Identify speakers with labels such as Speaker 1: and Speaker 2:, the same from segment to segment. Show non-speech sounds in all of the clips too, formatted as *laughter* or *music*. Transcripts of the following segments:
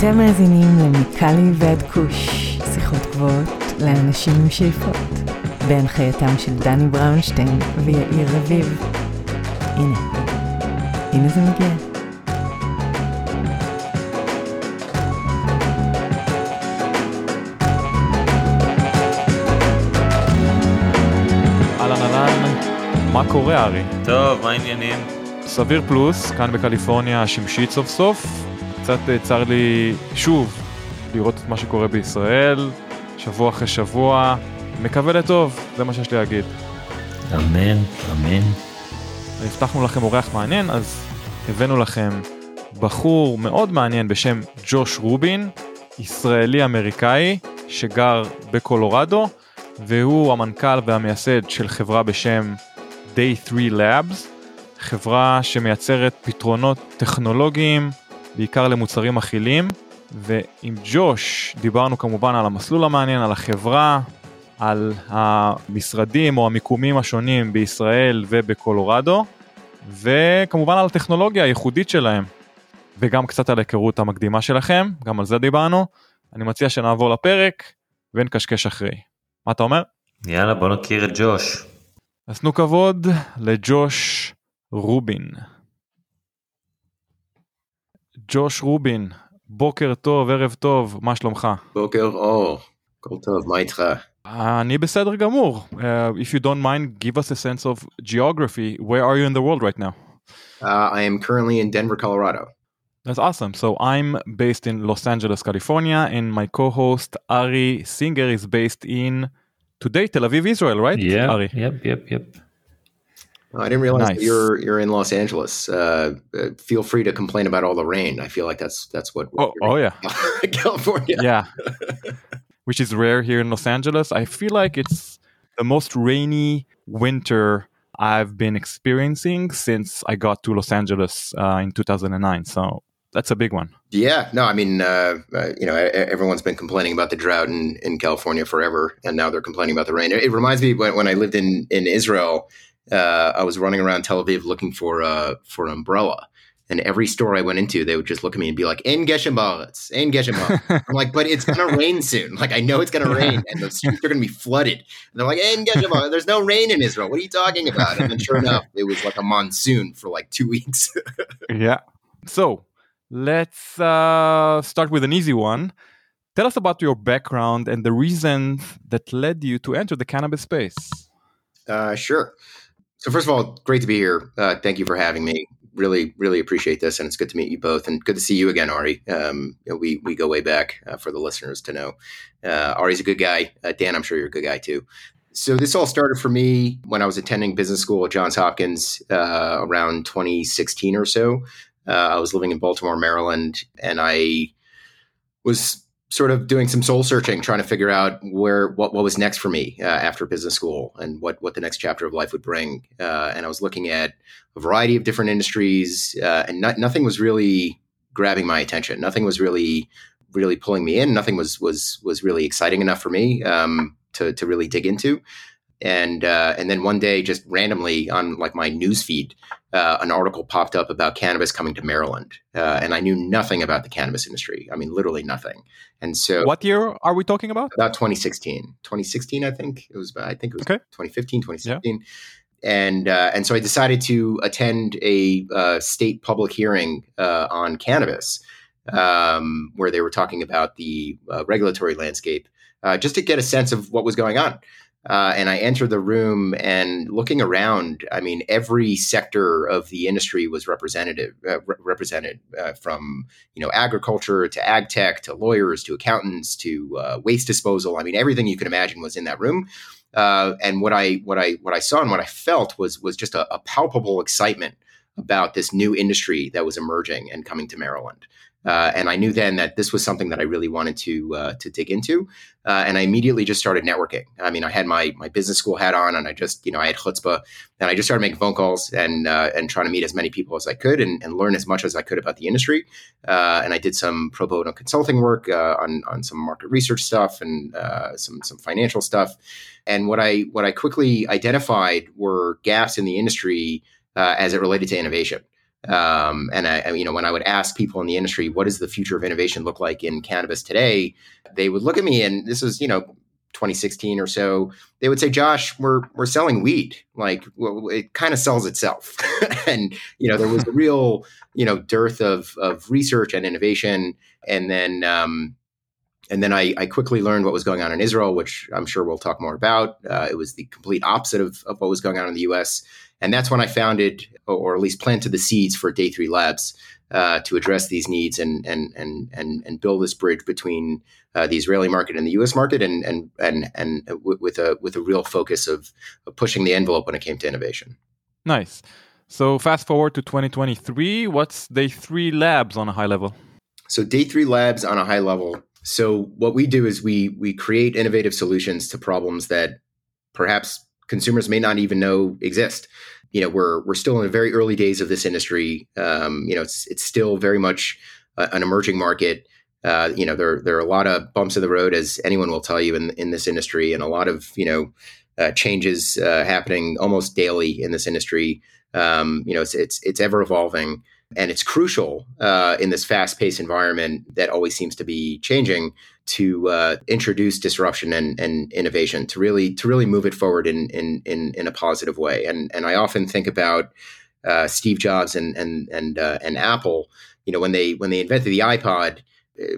Speaker 1: אתם מאזינים למיקלי ועד כוש, שיחות גבוהות לאנשים עם שאיפות, בהנחייתם של דני בראונשטיין ויאיר רביב. הנה, הנה זה מגיע.
Speaker 2: אהלן אהלן, מה קורה ארי?
Speaker 3: טוב, מה העניינים?
Speaker 2: סביר פלוס, כאן בקליפורניה השמשית סוף סוף. קצת אה, צר לי שוב לראות את מה שקורה בישראל, שבוע אחרי שבוע. מקווה לטוב, זה מה שיש לי להגיד.
Speaker 3: אמן, אמן.
Speaker 2: הבטחנו לכם אורח מעניין, אז הבאנו לכם בחור מאוד מעניין בשם ג'וש רובין, ישראלי אמריקאי שגר בקולורדו, והוא המנכ"ל והמייסד של חברה בשם Day 3 Labs, חברה שמייצרת פתרונות טכנולוגיים, בעיקר למוצרים אכילים, ועם ג'וש דיברנו כמובן על המסלול המעניין, על החברה, על המשרדים או המיקומים השונים בישראל ובקולורדו, וכמובן על הטכנולוגיה הייחודית שלהם, וגם קצת על ההיכרות המקדימה שלכם, גם על זה דיברנו. אני מציע שנעבור לפרק ונקשקש אחרי. מה אתה אומר?
Speaker 3: יאללה, בוא נכיר את ג'וש.
Speaker 2: אז תנו כבוד לג'וש רובין. ג'וש רובין, בוקר טוב, ערב טוב, מה שלומך?
Speaker 4: בוקר אור, הכל טוב, מה איתך?
Speaker 2: אני בסדר גמור. Uh, if you don't mind, give us a sense of geography. Where are you in the world right now?
Speaker 4: Uh, I am currently in Denver, Colorado.
Speaker 2: That's awesome. So I'm based in Los Angeles, California, and my co-host Ari Singer is based in today Tel Aviv, Israel, right?
Speaker 3: Yeah,
Speaker 2: Ari.
Speaker 3: yep, yep, yep.
Speaker 4: Oh, I didn't realize
Speaker 2: Nice.
Speaker 4: you're you're in Los Angeles. Uh, uh, feel free to complain about all the rain. I feel like that's that's what.
Speaker 2: Oh, oh yeah, *laughs*
Speaker 4: California.
Speaker 2: yeah. Which is rare here in Los Angeles. I feel like it's the most rainy winter I've been experiencing since I got to Los Angeles uh, in 2009. So that's a big one.
Speaker 4: Yeah, no, I mean, uh, uh, you know, everyone's been complaining about the drought in, in California forever, and now they're complaining about the rain. It, it reminds me when, when I lived in in Israel, uh, I was running around Tel Aviv looking for uh, for an umbrella, and every store I went into, they would just look at me and be like, "In Geshem in Geshem Baaretz." I'm like, "But it's gonna rain soon. Like, I know it's gonna rain, and the streets are gonna be flooded." And they're like, "In Geshem there's no rain in Israel. What are you talking about?" And then sure enough, it was like a monsoon for like two weeks. *laughs*
Speaker 2: Yeah. So let's uh, start with an easy one. Tell us about your background and the reason that led you to enter the cannabis space.
Speaker 4: Uh, sure. So first of all, great to be here. Uh, thank you for having me. Really, really appreciate this, and it's good to meet you both, and good to see you again, Ari. Um, you know, we we go way back uh, for the listeners to know. Uh, Ari's a good guy. Uh, Dan, I'm sure you're a good guy too. So this all started for me when I was attending business school at Johns Hopkins uh, around 2016 or so. Uh, I was living in Baltimore, Maryland, and I was sort of doing some soul searching, trying to figure out where what, what was next for me uh, after business school and what what the next chapter of life would bring. Uh, and I was looking at a variety of different industries, uh, and not, nothing was really grabbing my attention. Nothing was really really pulling me in. Nothing was was was really exciting enough for me um, to to really dig into. And uh, and then one day, just randomly on like my newsfeed, uh, an article popped up about cannabis coming to Maryland, uh, and I knew nothing about the cannabis industry. I mean, literally nothing. And so,
Speaker 2: What year are we talking about?
Speaker 4: about 2016 2016 i think it was i think it was
Speaker 2: Okay.
Speaker 4: 2015 2016 Yeah. and uh, and so i decided to attend a uh, state public hearing uh, on cannabis um, where they were talking about the uh, regulatory landscape uh, just to get a sense of what was going on uh, and I entered the room and looking around, I mean, every sector of the industry was representative, uh, re- represented uh, from you know agriculture to ag tech to lawyers to accountants to uh, waste disposal. I mean, everything you could imagine was in that room. Uh, and what I what I what I saw and what I felt was was just a, a palpable excitement about this new industry that was emerging and coming to Maryland. Uh, and I knew then that this was something that I really wanted to uh, to dig into, uh, and I immediately just started networking. I mean, I had my my business school hat on, and I just you know I had chutzpah, and I just started making phone calls and uh, and trying to meet as many people as I could and, and learn as much as I could about the industry. Uh, and I did some pro bono consulting work uh, on on some market research stuff and some some financial stuff. And what I what I quickly identified were gaps in the industry as it related to innovation. Um, and I, you know, when I would ask people in the industry, what does the future of innovation look like in cannabis today? They would look at me, and this is, you know, 2016 or so. They would say, "Josh, we're we're selling weed. Like, well, it kind of sells itself." *laughs* and you know, there was a real, you know, dearth of of research and innovation. And then, um, and then I, I, quickly learned what was going on in Israel, which I'm sure we'll talk more about. Uh, it was the complete opposite of, of what was going on in the U.S. And that's when I founded, or at least planted the seeds for Day Three Labs uh, to address these needs and and and and and build this bridge between uh, the Israeli market and the U.S. market, and and and and w- with a with a real focus of, of pushing the envelope when it came to innovation.
Speaker 2: Nice. So fast forward to 2023. What's Day Three Labs on a high level?
Speaker 4: So Day Three Labs on a high level. So what we do is we we create innovative solutions to problems that perhaps consumers may not even know exist. You know, we're we're still in the very early days of this industry. Um, you know, it's it's still very much a, an emerging market. Uh, you know, there there are a lot of bumps in the road, as anyone will tell you in in this industry, and a lot of you know uh, changes uh, happening almost daily in this industry. Um, you know, it's it's it's ever evolving, and it's crucial uh, in this fast paced environment that always seems to be changing to uh, introduce disruption and, and innovation to really to really move it forward in in in, in a positive way. And and I often think about uh, Steve Jobs and and and uh, and Apple. You know, when they when they invented the iPod,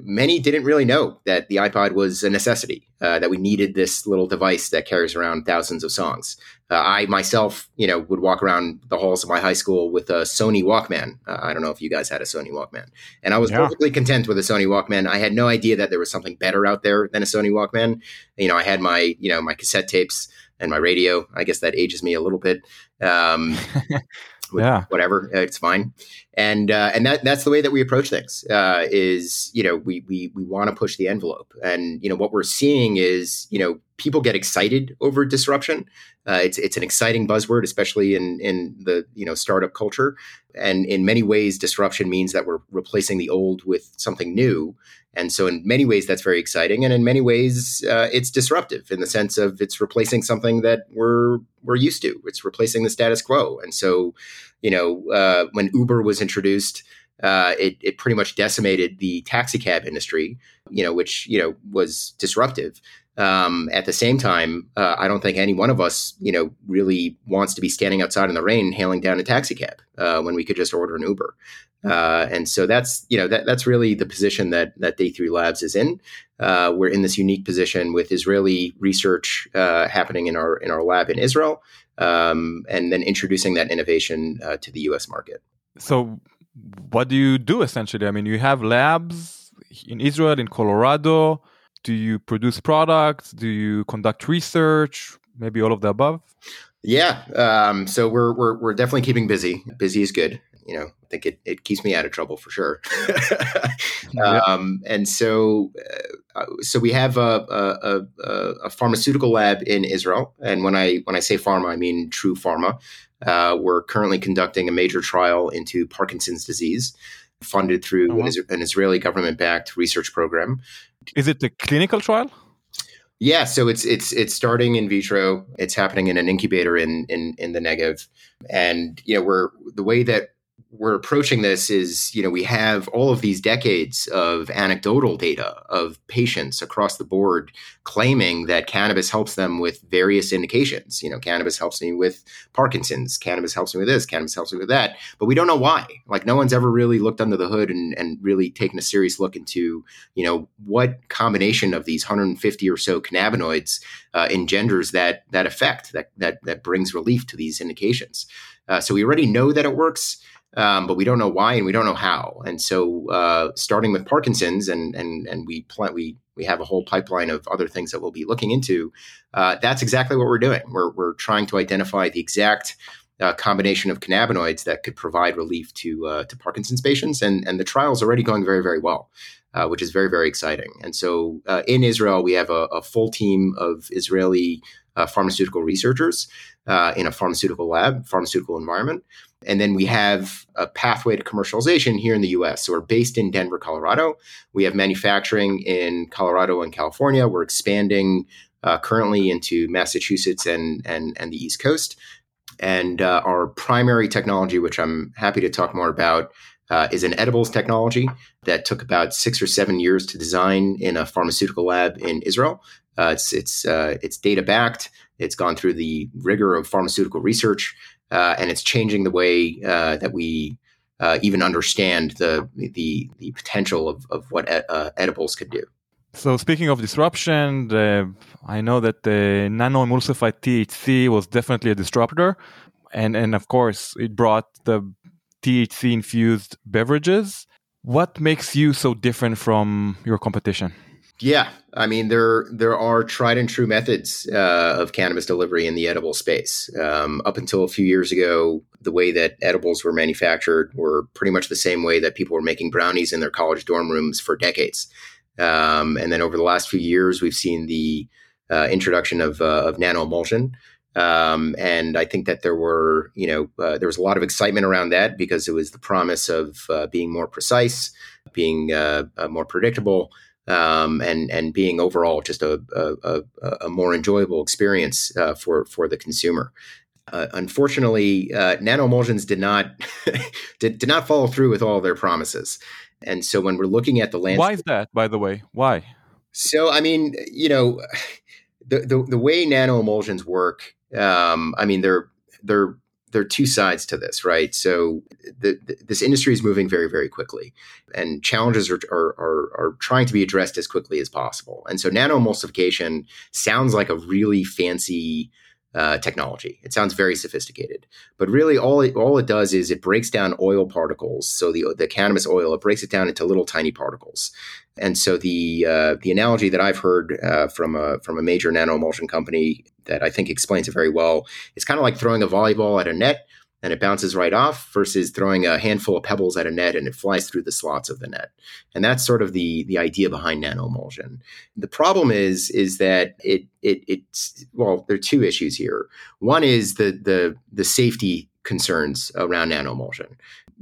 Speaker 4: many didn't really know that the iPod was a necessity, uh, that we needed this little device that carries around thousands of songs. Uh, I myself, you know, would walk around the halls of my high school with a Sony Walkman. Uh, I don't know if you guys had a Sony Walkman, and I was yeah. perfectly content with a Sony Walkman. I had no idea that there was something better out there than a Sony Walkman. You know, I had my, you know, my cassette tapes and my radio. I guess that ages me a little bit. Um, *laughs* yeah. whatever. It's fine. And uh, and that that's the way that we approach things. Uh, is you know we we we want to push the envelope, and you know what we're seeing is you know people get excited over disruption. Uh, it's it's an exciting buzzword, especially in in the you know startup culture. And in many ways, disruption means that we're replacing the old with something new. And so, in many ways, that's very exciting, and in many ways, uh, it's disruptive in the sense of it's replacing something that we're we're used to. It's replacing the status quo. And so, you know, uh, when Uber was introduced, uh, it it pretty much decimated the taxi cab industry. You know, which you know was disruptive. Um, at the same time, uh, I don't think any one of us, you know, really wants to be standing outside in the rain hailing down a taxi cab uh, when we could just order an Uber. Uh, and so that's you know that that's really the position that that Day Three Labs is in. Uh, we're in this unique position with Israeli research uh, happening in our in our lab in Israel, um, and then introducing that innovation uh, to the U.S. market.
Speaker 2: So, what do you do essentially? I mean, you have labs in Israel, in Colorado. Do you produce products? Do you conduct research? Maybe all of the above.
Speaker 4: Yeah. Um, so we're, we're we're definitely keeping busy. Busy is good you know, I think it, it keeps me out of trouble for sure. *laughs* um, and so, uh, so we have a, a, a, a, pharmaceutical lab in Israel, and when I when I say pharma, I mean true pharma. Uh, we're currently conducting a major trial into Parkinson's disease, funded through oh, wow. an Israeli government-backed research program.
Speaker 2: Is it a clinical trial?
Speaker 4: Yeah, so it's it's it's starting in vitro. It's happening in an incubator in in in the Negev, and you know we're the way that we're approaching this is you know we have all of these decades of anecdotal data of patients across the board claiming that cannabis helps them with various indications. You know cannabis helps me with parkinson's cannabis helps me with this cannabis helps me with that. But we don't know why. Like no one's ever really looked under the hood and, and really taken a serious look into you know what combination of these 150 or so cannabinoids uh, engenders that that effect that that that brings relief to these indications. Uh, so we already know that it works um, but we don't know why and we don't know how. And so, uh, starting with Parkinson's, and and and we we we have a whole pipeline of other things that we'll be looking into. Uh, that's exactly what we're doing. We're we're trying to identify the exact uh, combination of cannabinoids that could provide relief to uh, to Parkinson's patients, and and the trial is already going very very well. Uh, which is very, very exciting. And so uh, in Israel, we have a, a full team of Israeli pharmaceutical researchers in a pharmaceutical lab, pharmaceutical environment. And then we have a pathway to commercialization here in the US. So we're based in Denver, Colorado. We have manufacturing in Colorado and California. We're expanding uh, currently into Massachusetts and, and, and the East Coast. And uh, our primary technology, which I'm happy to talk more about, uh, is an edibles technology that took about six or seven years to design in a pharmaceutical lab in Israel. Uh, it's it's uh, it's data backed. It's gone through the rigor of pharmaceutical research, uh, and it's changing the way uh, that we uh, even understand the the the potential of of what edibles could do.
Speaker 2: So speaking of disruption, I know that the nano emulsified THC was definitely a disruptor, and and of course it brought the THC infused beverages. What makes you so different from your competition?
Speaker 4: Yeah, I mean there there are tried and true methods uh, of cannabis delivery in the edible space. Um, up until a few years ago, the way that edibles were manufactured were pretty much the same way that people were making brownies in their college dorm rooms for decades. Um, and then over the last few years, we've seen the uh, introduction of, uh, of nano emulsion. Um, and I think that there were, you know, uh, there was a lot of excitement around that because it was the promise of uh, being more precise, being uh, more predictable, um, and and being overall just a, a, a more enjoyable experience uh, for for the consumer. Uh, unfortunately, uh nano emulsions did not *laughs* did, did not follow through with all their promises. And so when we're looking at the landscape,
Speaker 2: why is that? By the way, why?
Speaker 4: So I mean, you know, *sighs* the the, the way nano emulsions work, um, I mean, they're they're there are two sides to this, right? So the, the, this industry is moving very, very quickly, and challenges are, are, are, are, trying to be addressed as quickly as possible. And so nanoemulsification sounds like a really fancy uh, technology. It sounds very sophisticated, but really all it, all it does is it breaks down oil particles. So the the cannabis oil it breaks it down into little tiny particles. And so the uh, the analogy that I've heard uh, from a from a major nano emulsion company that I think explains it very well is kind of like throwing a volleyball at a net and it bounces right off versus throwing a handful of pebbles at a net and it flies through the slots of the net. And that's sort of the the idea behind nano emulsion. The problem is is that it it it's well, there are two issues here. One is the the the safety concerns around nano emulsion.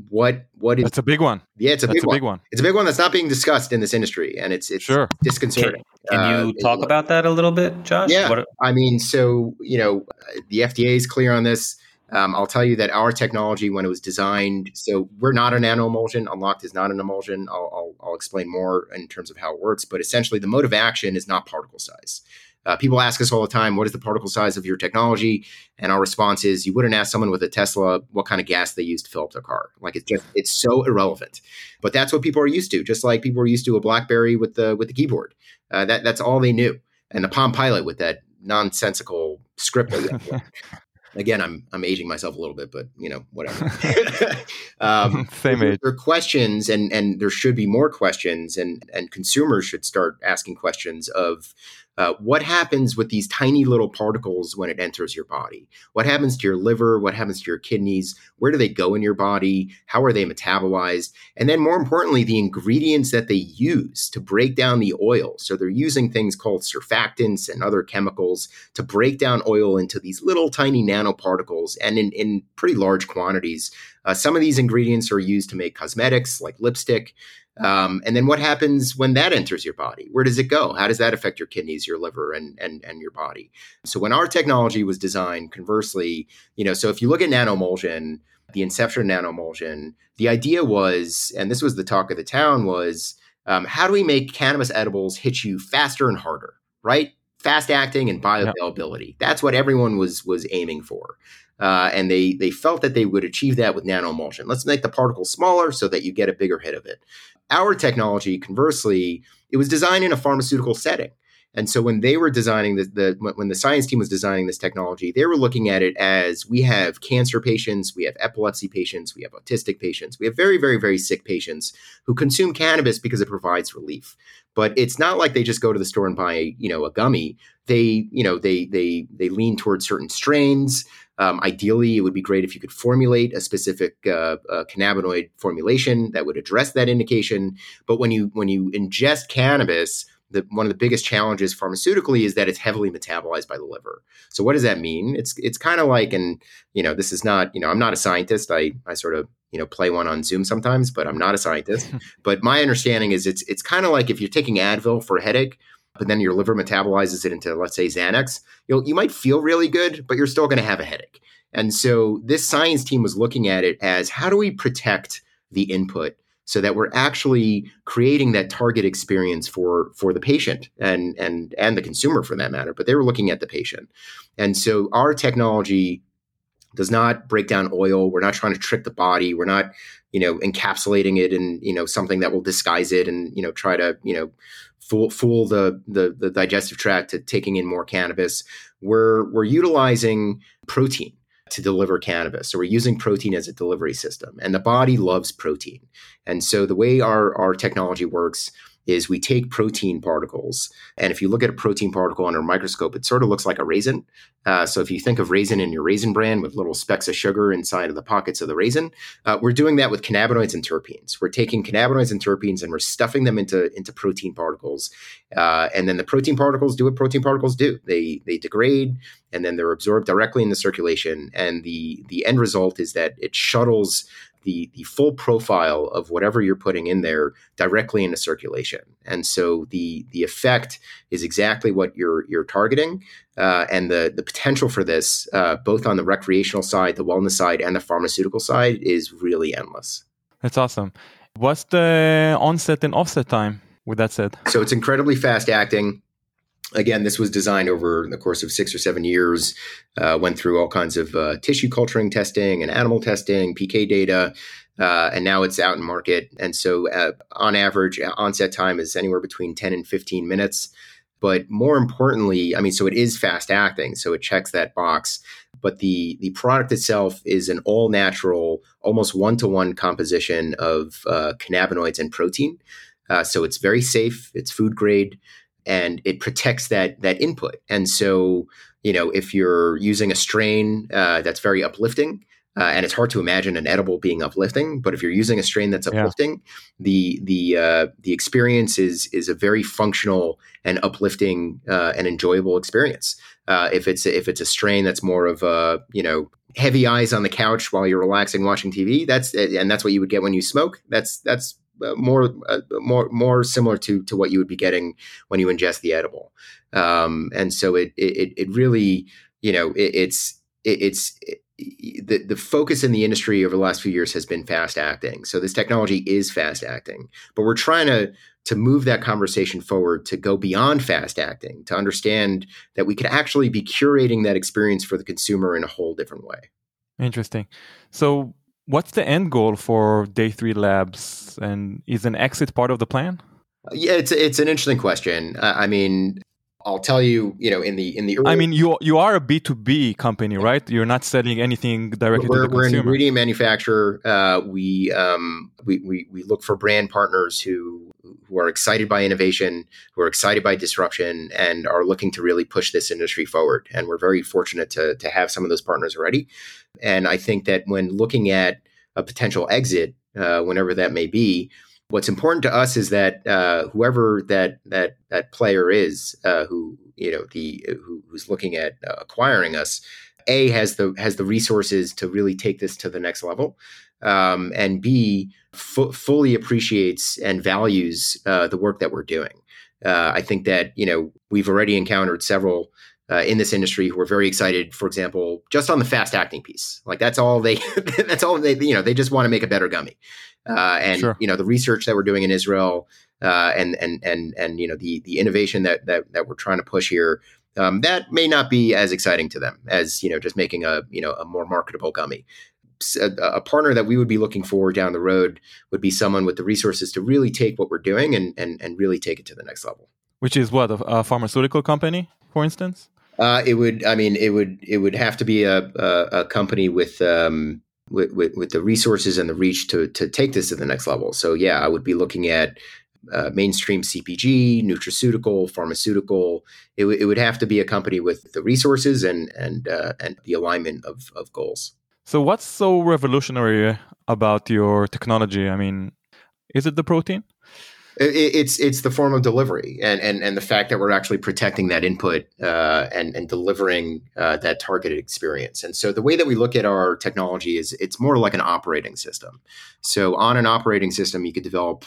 Speaker 4: What what is
Speaker 2: That's a big one.
Speaker 4: Yeah, it's a,
Speaker 2: that's
Speaker 4: big,
Speaker 2: a
Speaker 4: one.
Speaker 2: big one.
Speaker 4: It's a big one that's not being discussed in this industry and it's it's
Speaker 2: sure.
Speaker 4: disconcerting.
Speaker 3: Can, can you uh, talk about that a little bit, Josh?
Speaker 4: Yeah. What, I mean, so, you know, the FDA is clear on this um, I'll tell you that our technology, when it was designed, so we're not a nano emulsion. Unlokt is not an emulsion. I'll, I'll, I'll, explain more in terms of how it works. But essentially, the mode of action is not particle size. Uh, people ask us all the time, what is the particle size of your technology? And our response is, you wouldn't ask someone with a Tesla what kind of gas they use to fill up their car. Like it's just, it's so irrelevant. But that's what people are used to. Just like people are used to a BlackBerry with the with the keyboard. Uh, that that's all they knew. And the Palm Pilot with that nonsensical script. *laughs* again i'm i'm aging myself a little bit but you know whatever. *laughs* *laughs*
Speaker 2: Um, *laughs* same age.
Speaker 4: there are questions and and there should be more questions and and consumers should start asking questions of uh, what happens with these tiny little particles when it enters your body? What happens to your liver? What happens to your kidneys? Where do they go in your body? How are they metabolized? And then, more importantly, the ingredients that they use to break down the oil. So, they're using things called surfactants and other chemicals to break down oil into these little tiny nanoparticles and in, in pretty large quantities. Uh, some of these ingredients are used to make cosmetics like lipstick. Um, and then what happens when that enters your body? Where does it go? How does that affect your kidneys, your liver, and and and your body? So when our technology was designed, conversely, you know, so if you look at nanoemulsion, the inception of nanoemulsion, the idea was, and this was the talk of the town, was um, how do we make cannabis edibles hit you faster and harder, right? Fast acting and bioavailability. That's what everyone was was aiming for. Uh, and they they felt that they would achieve that with nanoemulsion. Let's make the particle smaller so that you get a bigger hit of it. Our technology, conversely, it was designed in a pharmaceutical setting. And so when they were designing the, the, when the science team was designing this technology, they were looking at it as we have cancer patients, we have epilepsy patients, we have autistic patients, we have very very very sick patients who consume cannabis because it provides relief. But it's not like they just go to the store and buy you know a gummy. They you know they they they lean towards certain strains. Um, ideally, it would be great if you could formulate a specific uh, uh, cannabinoid formulation that would address that indication. But when you when you ingest cannabis, the, one of the biggest challenges pharmaceutically is that it's heavily metabolized by the liver. So what does that mean? It's it's kind of like, and you know, this is not, you know, I'm not a scientist. I I sort of you know play one on Zoom sometimes, but I'm not a scientist. *laughs* but my understanding is it's it's kind of like if you're taking Advil for a headache, but then your liver metabolizes it into, let's say, Xanax, you you might feel really good, but you're still going to have a headache. And so this science team was looking at it as how do we protect the input so that we're actually creating that target experience for for the patient and and and the consumer for that matter but they were looking at the patient. And so our technology does not break down oil. We're not trying to trick the body. We're not you know encapsulating it in you know something that will disguise it and you know try to you know fool fool the the, the digestive tract to taking in more cannabis. We're we're utilizing protein to deliver cannabis. So we're using protein as a delivery system, and the body loves protein. And so the way our, our technology works is we take protein particles, and if you look at a protein particle under a microscope, it sort of looks like a raisin. Uh, so if you think of raisin in your raisin bran with little specks of sugar inside of the pockets of the raisin, uh, we're doing that with cannabinoids and terpenes. We're taking cannabinoids and terpenes and we're stuffing them into into protein particles, uh, and then the protein particles do what protein particles do. They they degrade and then they're absorbed directly in the circulation, and the the end result is that it shuttles the the full profile of whatever you're putting in there directly into circulation. And so the the effect is exactly what you're you're targeting, uh, and the the potential for this, uh, both on the recreational side, the wellness side, and the pharmaceutical side, is really endless.
Speaker 2: That's awesome. What's the onset and offset time? With that said,
Speaker 4: so it's incredibly fast acting again, this was designed over the course of six or seven years, uh, went through all kinds of uh, tissue culturing testing and animal testing, PK data, uh, and now it's out in market. And so, uh, on average, uh, onset time is anywhere between 10 and 15 minutes. But more importantly, I mean, so it is fast acting, so it checks that box. But the the product itself is an all natural, almost one to one composition of uh, cannabinoids and protein. so it's very safe. It's food grade and it protects that that input. And so, you know, if you're using a strain uh, that's very uplifting, uh, and it's hard to imagine an edible being uplifting, but if you're using a strain that's uplifting, yeah. the the uh, the experience is is a very functional and uplifting uh, and enjoyable experience. Uh, if it's if it's a strain that's more of a you know heavy eyes on the couch while you're relaxing watching TV, that's and that's what you would get when you smoke. That's that's more uh, more more similar to to what you would be getting when you ingest the edible. Um, and so it it it really you know it, it's it, it's it, the the focus in the industry over the last few years has been fast acting. So this technology is fast acting, but we're trying to to move that conversation forward to go beyond fast acting to understand that we could actually be curating that experience for the consumer in a whole different way.
Speaker 2: Interesting. So What's the end goal for Day Three Labs, and is an exit part of the plan?
Speaker 4: Yeah, it's it's an interesting question. I mean, I'll tell you, you know, in the in the
Speaker 2: early, I mean, you you are a B two B company, right? You're not selling anything directly
Speaker 4: we're,
Speaker 2: to the
Speaker 4: we're
Speaker 2: consumer.
Speaker 4: We're an ingredient manufacturer. Uh, we, um, we we we look for brand partners who who are excited by innovation, who are excited by disruption, and are looking to really push this industry forward. And we're very fortunate to to have some of those partners already. And I think that when looking at a potential exit, uh, whenever that may be, what's important to us is that uh, whoever that that that player is, uh, who you know the who, who's looking at uh, acquiring us, a has the has the resources to really take this to the next level, um, and b f- fully appreciates and values uh, the work that we're doing. Uh, I think that you know we've already encountered several uh, in this industry who are very excited, for example, just on the fast acting piece. Like that's all they, *laughs* that's all they, you know, they just want to make a better gummy. Uh, and sure. you know, the research that we're doing in Israel, uh, and and and and you know, the the innovation that that that we're trying to push here, um, that may not be as exciting to them as you know, just making a you know a more marketable gummy. A, a, partner that we would be looking for down the road would be someone with the resources to really take what we're doing and and, and really take it to the next level.
Speaker 2: Which is what a, a pharmaceutical company, for instance.
Speaker 4: Uh, it would. I mean, it would. It would have to be a a, a company with, um, with, with with the resources and the reach to to take this to the next level. So yeah, I would be looking at uh, mainstream CPG, nutraceutical, pharmaceutical. It, w- it would have to be a company with the resources and and uh, and the alignment of of goals.
Speaker 2: So what's so revolutionary about your technology? I mean, is it the protein?
Speaker 4: It's it's the form of delivery and and and the fact that we're actually protecting that input uh, and and delivering uh, that targeted experience. And so the way that we look at our technology is it's more like an operating system. So on an operating system, you could develop,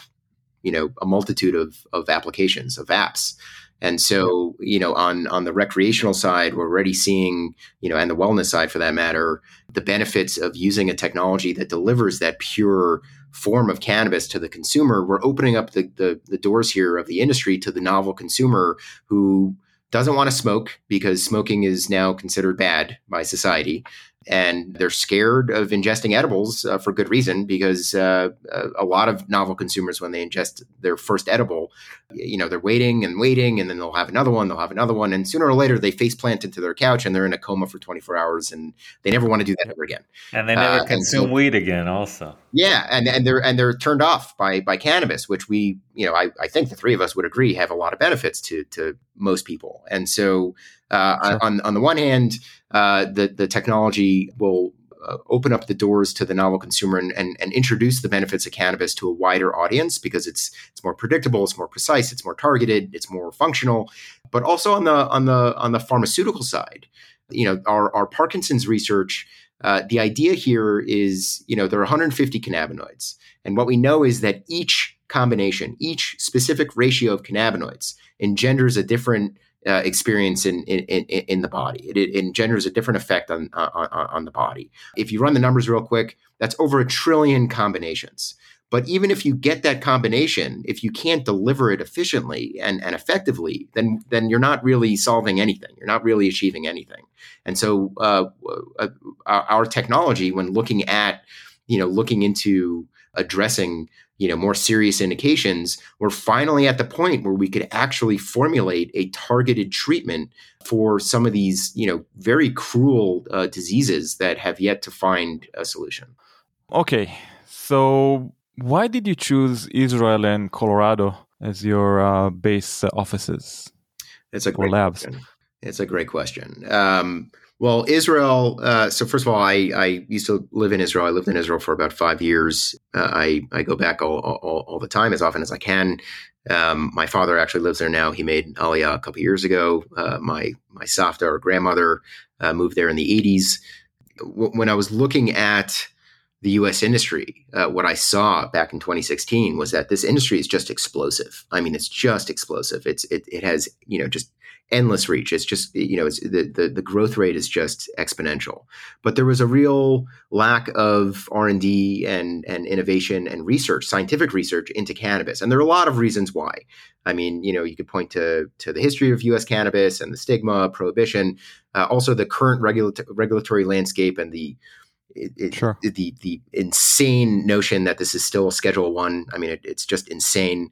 Speaker 4: you know, a multitude of of applications of apps. And so, you know, on on the recreational side, we're already seeing, you know, and the wellness side for that matter, the benefits of using a technology that delivers that pure form of cannabis to the consumer. We're opening up the the, the doors here of the industry to the novel consumer who doesn't want to smoke because smoking is now considered bad by society and they're scared of ingesting edibles uh, for good reason because uh, a lot of novel consumers when they ingest their first edible you know they're waiting and waiting and then they'll have another one they'll have another one and sooner or later they face plant into their couch and they're in a coma for 24 hours and they never want to do that ever again.
Speaker 3: And they never uh, consume so, weed again also.
Speaker 4: Yeah and, and they're and they're turned off by by cannabis which we you know I, I think the three of us would agree have a lot of benefits to to most people. And so uh, sure. on on the one hand uh, the the technology will uh, open up the doors to the novel consumer and, and, and, introduce the benefits of cannabis to a wider audience because it's it's more predictable, it's more precise, it's more targeted, it's more functional. But also on the on the on the pharmaceutical side, you know, our, our Parkinson's research, uh, the idea here is, you know, there are 150 cannabinoids, and what we know is that each combination, each specific ratio of cannabinoids engenders a different uh, experience in, in, in in the body. It, it, engenders a different effect on, on on the body. If you run the numbers real quick, that's over a trillion combinations. But even if you get that combination, if you can't deliver it efficiently and, and effectively, then then you're not really solving anything. You're not really achieving anything. And so uh, uh, our technology, when looking at you know looking into addressing you know more serious indications we're finally at the point where we could actually formulate a targeted treatment for some of these you know very cruel uh, diseases that have yet to find a solution.
Speaker 2: Okay so why did you choose israel and colorado as your uh, base offices
Speaker 4: it's a great labs? question. it's a great question. Um, well, Israel. Uh, so first of all, I, I used to live in Israel. I lived in Israel for about five years. Uh, I I go back all, all, all the time as often as I can. Um, my father actually lives there now. He made Aliyah a couple years ago. Uh, my my Savta or grandmother uh, moved there in the '80s. W- when I was looking at the U.S. industry, uh, what I saw back in 2016 was that this industry is just explosive. I mean, it's just explosive. It's it, it has you know just endless reach. It's just you know the, the, the growth rate is just exponential. But there was a real lack of R and D and and innovation and research, scientific research into cannabis, and there are a lot of reasons why. I mean, you know, you could point to to the history of U.S. cannabis and the stigma, prohibition, uh, also the current regula- regulatory landscape and the it, it, sure. the the insane notion that this is still a Schedule One. I. I mean, it, it's just insane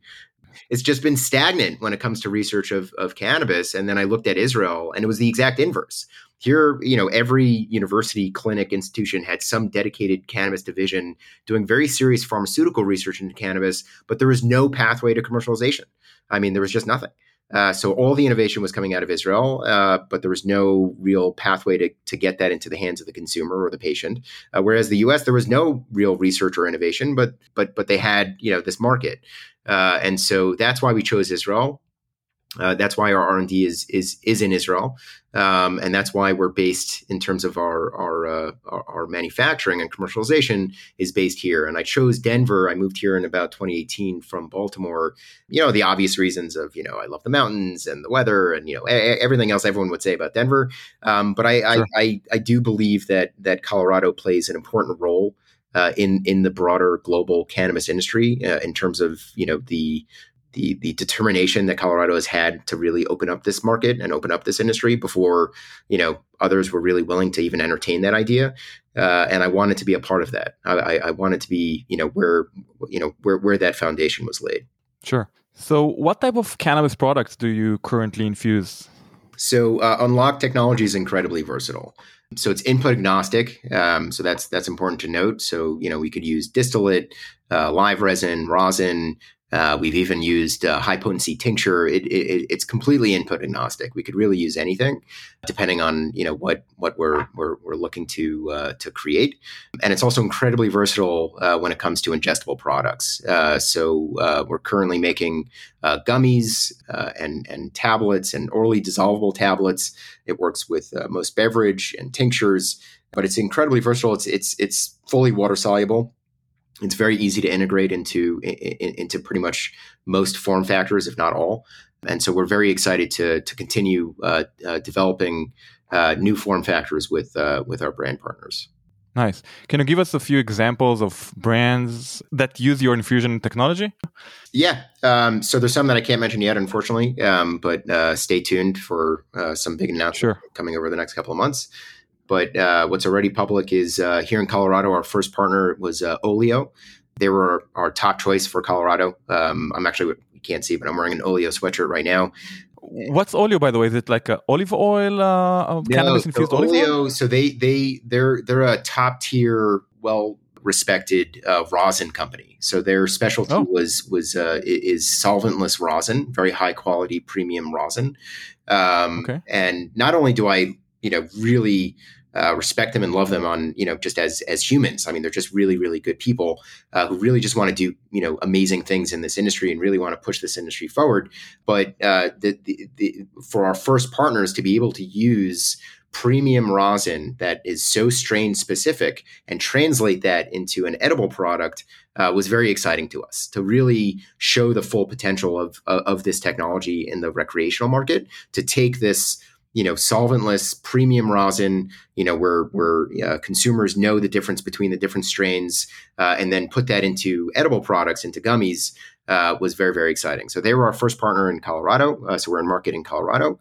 Speaker 4: it's just been stagnant when it comes to research of, of cannabis. And then I looked at Israel and it was the exact inverse. Here, you know, every university, clinic, institution had some dedicated cannabis division doing very serious pharmaceutical research into cannabis, but there was no pathway to commercialization. I mean, there was just nothing. Uh, so all the innovation was coming out of Israel, uh, but there was no real pathway to, to get that into the hands of the consumer or the patient. Uh, whereas the U.S. there was no real research or innovation, but but but they had you know this market. Uh, and so that's why we chose Israel. Uh, that's why our R and D is is is in Israel, um, and that's why we're based in terms of our our, uh, our, our manufacturing and commercialization is based here. And I chose Denver. I moved here in about 2018 from Baltimore. You know the obvious reasons of you know I love the mountains and the weather and you know a- everything else everyone would say about Denver. Um, but I, sure. I, I I do believe that that Colorado plays an important role uh, in in the broader global cannabis industry uh, in terms of you know the the the determination that Colorado has had to really open up this market and open up this industry before you know others were really willing to even entertain that idea. Uh, and I wanted to be a part of that. I, I wanted to be you know where you know where where that foundation was laid.
Speaker 2: Sure. So, what type of cannabis products do you currently infuse?
Speaker 4: So, uh, Unlokt technology is incredibly versatile. So it's input agnostic. Um, so that's that's important to note. So you know we could use distillate, uh, live resin, rosin, uh, we've even used uh, high potency tincture. It, it, it's completely input agnostic. We could really use anything, depending on you know what what we're we're, we're looking to uh, to create. And it's also incredibly versatile uh, when it comes to ingestible products. Uh, so uh, we're currently making gummies and and tablets and orally dissolvable tablets. It works with most beverage and tinctures, but it's incredibly versatile. It's it's it's fully water soluble it's very easy to integrate into in, into pretty much most form factors, if not all. And so we're very excited to, to continue uh, uh, developing uh, new form factors with, uh, with our brand partners.
Speaker 2: Nice. Can you give us a few examples of brands that use your infusion technology?
Speaker 4: Yeah. Um, so there's some that I can't mention yet, unfortunately, um, but uh, stay tuned for uh, some big announcements sure. coming over the next couple of months. But uh, what's already public is uh, here in Colorado, our first partner was uh, Olio. They were our top choice for Colorado. Um, I'm actually, you can't see, but I'm wearing an Olio sweatshirt right now.
Speaker 2: What's Olio, by the way? Is it like olive oil, uh, cannabis infused olive oil?
Speaker 4: So they they they're they're a top tier, well respected uh, rosin company. So their specialty oh. was was uh, is solventless rosin, very high quality premium rosin. Um, okay. And not only do I you know really uh, respect them and love them on you know just as as humans. I mean, they're just really really good people uh, who really just want to do you know amazing things in this industry and really want to push this industry forward. But uh, the, the, the, for our first partners to be able to use premium rosin that is so strain specific and translate that into an edible product uh, was very exciting to us to really show the full potential of, of, of this technology in the recreational market to take this you know solventless premium rosin you know where where uh, consumers know the difference between the different strains uh, and then put that into edible products into gummies uh, was very very exciting so they were our first partner in colorado uh, so we're in market in colorado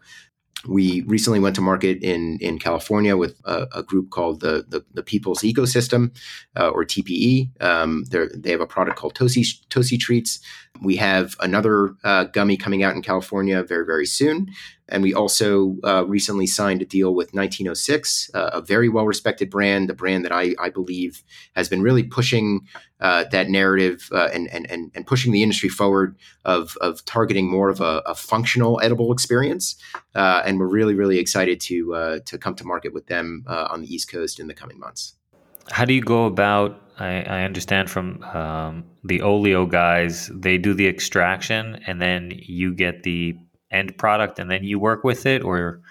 Speaker 4: we recently went to market in in California with a, a group called the the, the People's Ecosystem, uh, or TPE. Um, they have a product called Tosi Tosi Treats. We have another uh, gummy coming out in California very very soon. And we also uh, recently signed a deal with 1906, uh, a very well respected brand, a brand that I, I believe has been really pushing uh, that narrative uh, and, and, and, pushing the industry forward of, of targeting more of a, a functional edible experience. Uh, and we're really, really excited to, uh, to come to market with them on the East Coast in the coming months.
Speaker 3: How do you go about? I, I understand from um, the Olio guys, they do the extraction and then you get the end product and then you work with it or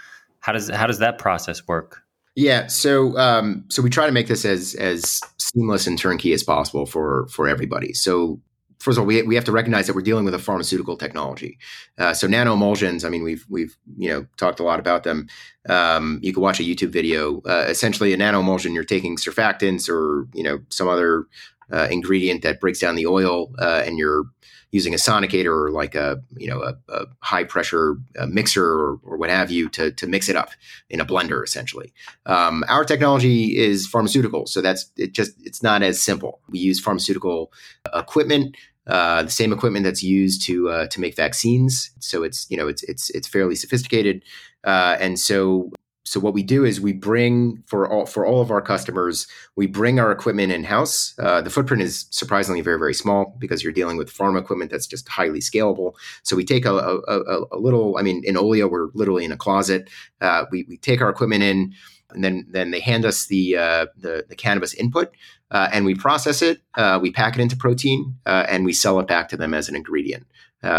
Speaker 3: how does how does that process work
Speaker 4: yeah so um, so we try to make this as as seamless and turnkey as possible for for everybody so first of all, we, we have to recognize that we're dealing with a pharmaceutical technology. Uh, so nano emulsions, I mean, we've we've you know talked a lot about them. Um, you can watch a YouTube video. Uh, essentially, a nano emulsion, you're taking surfactants or you know some other uh, ingredient that breaks down the oil, uh, and you're using a sonicator or like a you know a, a high pressure uh, mixer or, or, what have you to to mix it up in a blender essentially. Um, our technology is pharmaceutical, so that's it. Just it's not as simple. We use pharmaceutical equipment. Uh, the same equipment that's used to uh, to make vaccines, so it's you know it's it's it's fairly sophisticated, uh, and so so what we do is we bring for all for all of our customers we bring our equipment in house uh, the footprint is surprisingly very very small because you're dealing with farm equipment that's just highly scalable. So we take a, a, a little i mean in olio we're literally in a closet. Uh, we, we take our equipment in and then then they hand us the uh, the, the, cannabis input uh, and we process it. Uh, we pack it into protein uh, and we sell it back to them as an ingredient.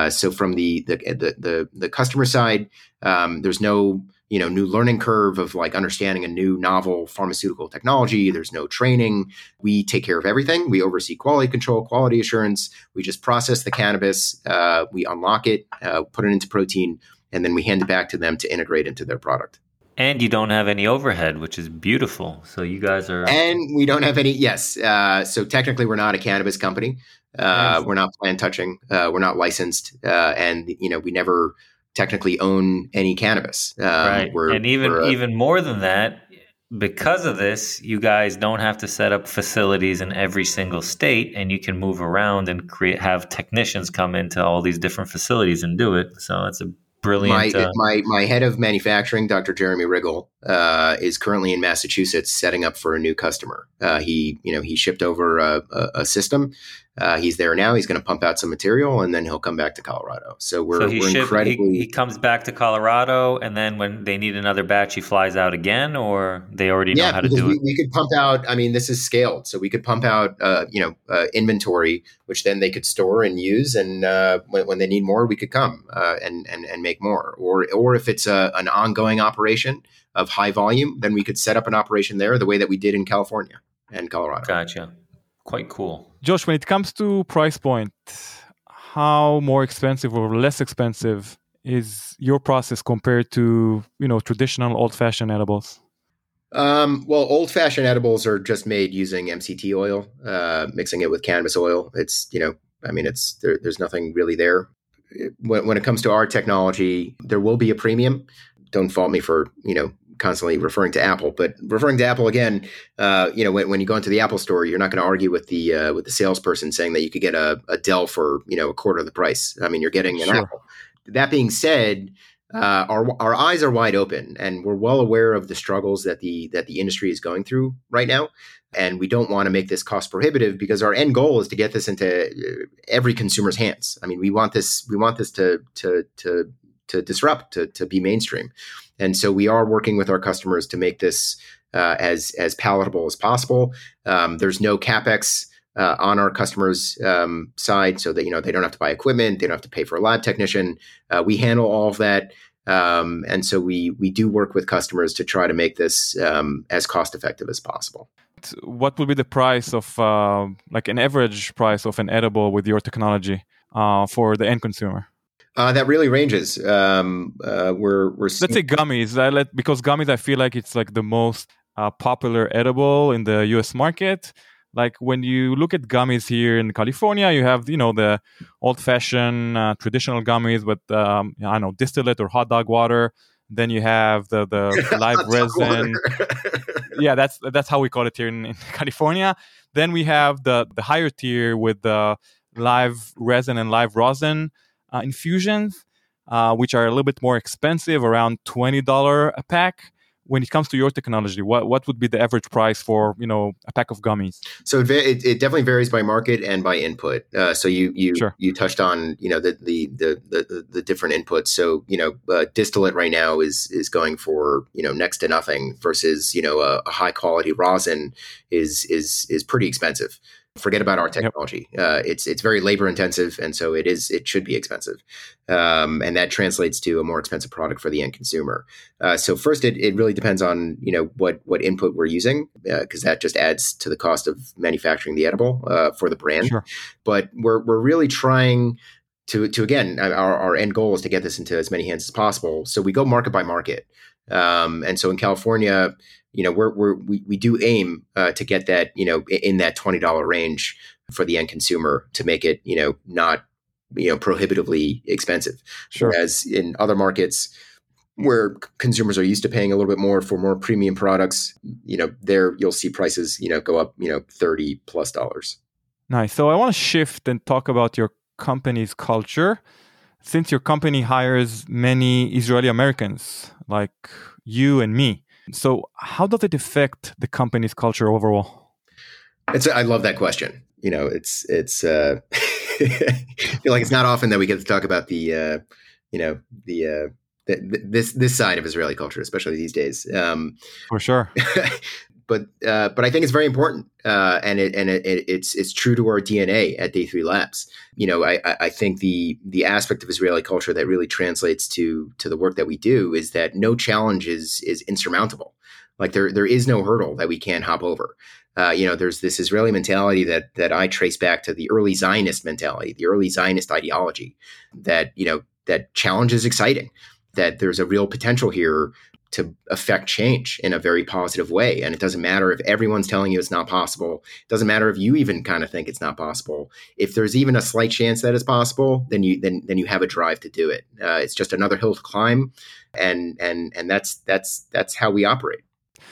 Speaker 4: So from the the, the the, the customer side um, there's no you know new learning curve of like understanding a new novel pharmaceutical technology. There's no training. We take care of everything. We oversee quality control quality assurance. We just process the cannabis uh, we unlock it uh, put it into protein and then we hand it back to them to integrate into their product.
Speaker 3: And you don't have any overhead which is beautiful. So you guys are
Speaker 4: and we don't have any yes uh, so technically we're not a cannabis company. Uh, we're not plant touching uh, we're not licensed uh, and you know we never technically own any cannabis.
Speaker 3: Um, right. And even a, even more than that, because of this, you guys don't have to set up facilities in every single state, and you can move around and create have technicians come into all these different facilities and do it. So it's a brilliant.
Speaker 4: My uh, my, my head of manufacturing, Dr. Jeremy Riggle, uh, is currently in Massachusetts setting up for a new customer. Uh, he you know he shipped over a, a, a system uh, he's there now. He's going to pump out some material, and then he'll come back to Colorado. So we're, so we're shipped, incredibly.
Speaker 3: He, he, comes back to Colorado, and then when they need another batch, he flies out again, or they already yeah, know how to do
Speaker 4: we,
Speaker 3: it.
Speaker 4: We could pump out. I mean, this is scaled, so we could pump out, uh, you know, uh, inventory, which then they could store and use, and uh, when, when, they need more, we could come uh, and and and make more. Or or if it's a, an ongoing operation of high volume, then we could set up an operation there the way that we did in California and Colorado.
Speaker 3: Gotcha quite cool.
Speaker 2: Josh, when it comes to price point, how more expensive or less expensive is your process compared to you know traditional old-fashioned edibles?
Speaker 4: Um, well, old-fashioned edibles are just made using MCT oil, uh, mixing it with cannabis oil. It's you know, I mean, it's there, there's nothing really there. When, when it comes to our technology, there will be a premium. Don't fault me for you know constantly referring to Apple, but referring to Apple again, uh, you know, when, when, you go into the Apple store, you're not going to argue with the uh, with the salesperson saying that you could get a, a, Dell for you know a quarter of the price. I mean, you're getting an sure. Apple. That being said, uh, our our eyes are wide open, and we're well aware of the struggles that the that the industry is going through right now. And we don't want to make this cost prohibitive because our end goal is to get this into uh, every consumer's hands. I mean, we want this we want this to to to to disrupt to to be mainstream. And so we are working with our customers to make this uh, as as palatable as possible. Um, there's no capex uh, on our customers' um, side, so that you know they don't have to buy equipment, they don't have to pay for a lab technician. Uh, we handle all of that, um, and so we we do work with customers to try to make this um, as cost effective as possible.
Speaker 2: What would be the price of uh, like an average price of an edible with your technology uh, for the end consumer?
Speaker 4: Uh, that really ranges. Um, uh, we're we're
Speaker 2: let's say gummies. I let because gummies. I feel like it's like the most uh, popular edible in the U.S. market. Like when you look at gummies here in California, you have you know the old-fashioned uh, traditional gummies with um, I don't know distillate or hot dog water. Then you have the the *laughs* live resin. yeah, that's that's how we call it here in, in *laughs* California. Then we have the the higher tier with the live resin and live rosin uh, infusions, uh, which are a little bit more expensive, around twenty dollar a pack. When it comes to your technology, what what would be the average price for you know a pack of gummies?
Speaker 4: So it, it, it definitely varies by market and by input. Uh, so you you sure. you touched on you know the the the the, the different inputs. So you know uh, distillate right now is is going for you know next to nothing versus you know a, a high quality rosin is is is pretty expensive forget about our technology. Yep. Uh, it's it's very labor intensive, and so it is it should be expensive, um, and that translates to a more expensive product for the end consumer. Uh, so first, it, it really depends on you know what what input we're using because uh, that just adds to the cost of manufacturing the edible uh, for the brand. Sure. But we're we're really trying. To, to again, our, our end goal is to get this into as many hands as possible. So we go market by market. Um, and so in California, you know, we're, we're we, we do aim uh, to get that, you know, in that twenty dollar range for the end consumer to make it, you know, not you know prohibitively expensive. Sure. Whereas in other markets where consumers are used to paying a little bit more for more premium products, you know, there you'll see prices, you know, go up, you know, thirty plus dollars.
Speaker 2: Nice. So I want to shift and talk about your company's culture. Since your company hires many Israeli Americans like you and me, so, how does it affect the company's culture overall?
Speaker 4: It's I love that question. You know, it's it's uh, *laughs* I feel like it's not often that we get to talk about the uh, you know the uh, the, this this side of Israeli culture, especially these days. Um,
Speaker 2: For sure. *laughs*
Speaker 4: but uh, but I think it's very important, uh, and it and it, it's it's true to our DNA at Day Three Labs. You know, I, I think the the aspect of Israeli culture that really translates to to the work that we do is that no challenge is is insurmountable. Like there there is no hurdle that we can't hop over. Uh, you know, there's this Israeli mentality that that I trace back to the early Zionist mentality, the early Zionist ideology, that you know that challenge is exciting, that there's a real potential here to affect change in a very positive way. And it doesn't matter if everyone's telling you it's not possible. It doesn't matter if you even kind of think it's not possible. If there's even a slight chance that it's possible, then you then then you have a drive to do it. Uh, it's just another hill to climb, and and and that's that's that's how we operate.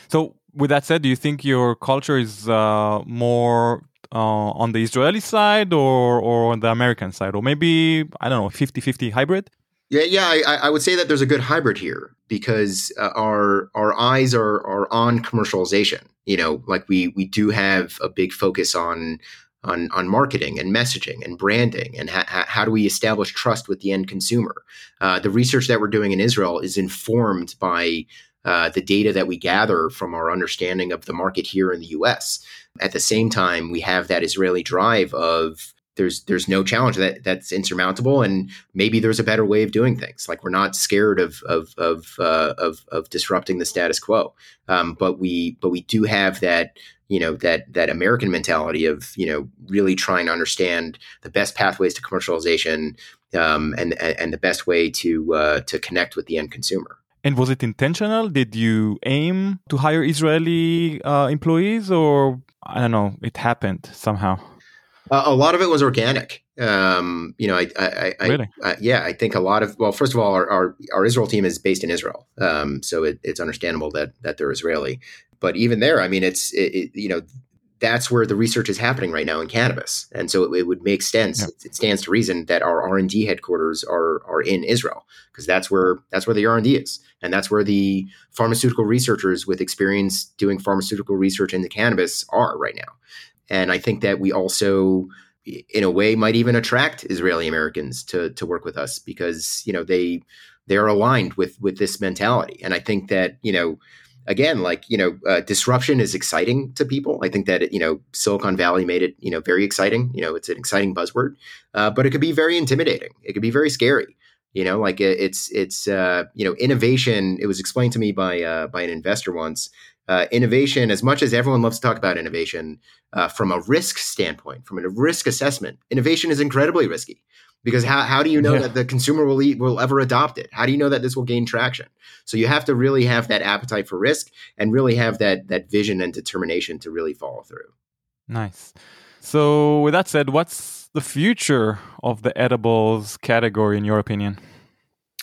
Speaker 2: So, with that said, do you think your culture is uh, more uh, on the Israeli side or or on the American side, or maybe I don't know, 50-50 hybrid?
Speaker 4: Yeah, yeah, I, I, would say that there's a good hybrid here because uh, our our eyes are are on commercialization. You know, like we we do have a big focus on on on marketing and messaging and branding and ha- how do we establish trust with the end consumer. Uh, the research that we're doing in Israel is informed by uh, the data that we gather from our understanding of the market here in the U.S. At the same time, we have that Israeli drive of there's there's no challenge that that's insurmountable, and maybe there's a better way of doing things. Like we're not scared of of of uh, of, of disrupting the status quo, um, but we but we do have that you know that that American mentality of you know really trying to understand the best pathways to commercialization um, and and the best way to uh, to connect with the end consumer.
Speaker 2: And was it intentional? Did you aim to hire Israeli uh, employees, or I don't know, it happened somehow?
Speaker 4: Uh, a lot of it was organic. Um, you know, I, I, I,
Speaker 2: really?
Speaker 4: I, yeah, I think a lot of well, first of all, our our, our Israel team is based in Israel, um, so it, it's understandable that that they're Israeli. But even there, I mean, it's it, it, you know that's where the research is happening right now in cannabis, and so it, it would make sense. Yeah. It stands to reason that our R and D headquarters are are in Israel because that's where that's where the R and D is, and that's where the pharmaceutical researchers with experience doing pharmaceutical research into cannabis are right now. And I think that we also, in a way, might even attract Israeli Americans to to work with us because you know they they are aligned with with this mentality, and I think that you know again, like you know, uh, disruption is exciting to people. I think that you know, Silicon Valley made it you know very exciting. You know, it's an exciting buzzword, uh, but it could be very intimidating. It could be very scary. You know, like it, it's it's uh, you know, innovation. It was explained to me by uh, by an investor once. Uh, innovation, as much as everyone loves to talk about innovation, uh, from a risk standpoint, from a risk assessment, innovation is incredibly risky. Because how, how do you know yeah. that the consumer will eat, will ever adopt it? How do you know that this will gain traction? So you have to really have that appetite for risk and really have that that vision and determination to really follow through.
Speaker 2: Nice. So with that said what's the future of the edibles category in your opinion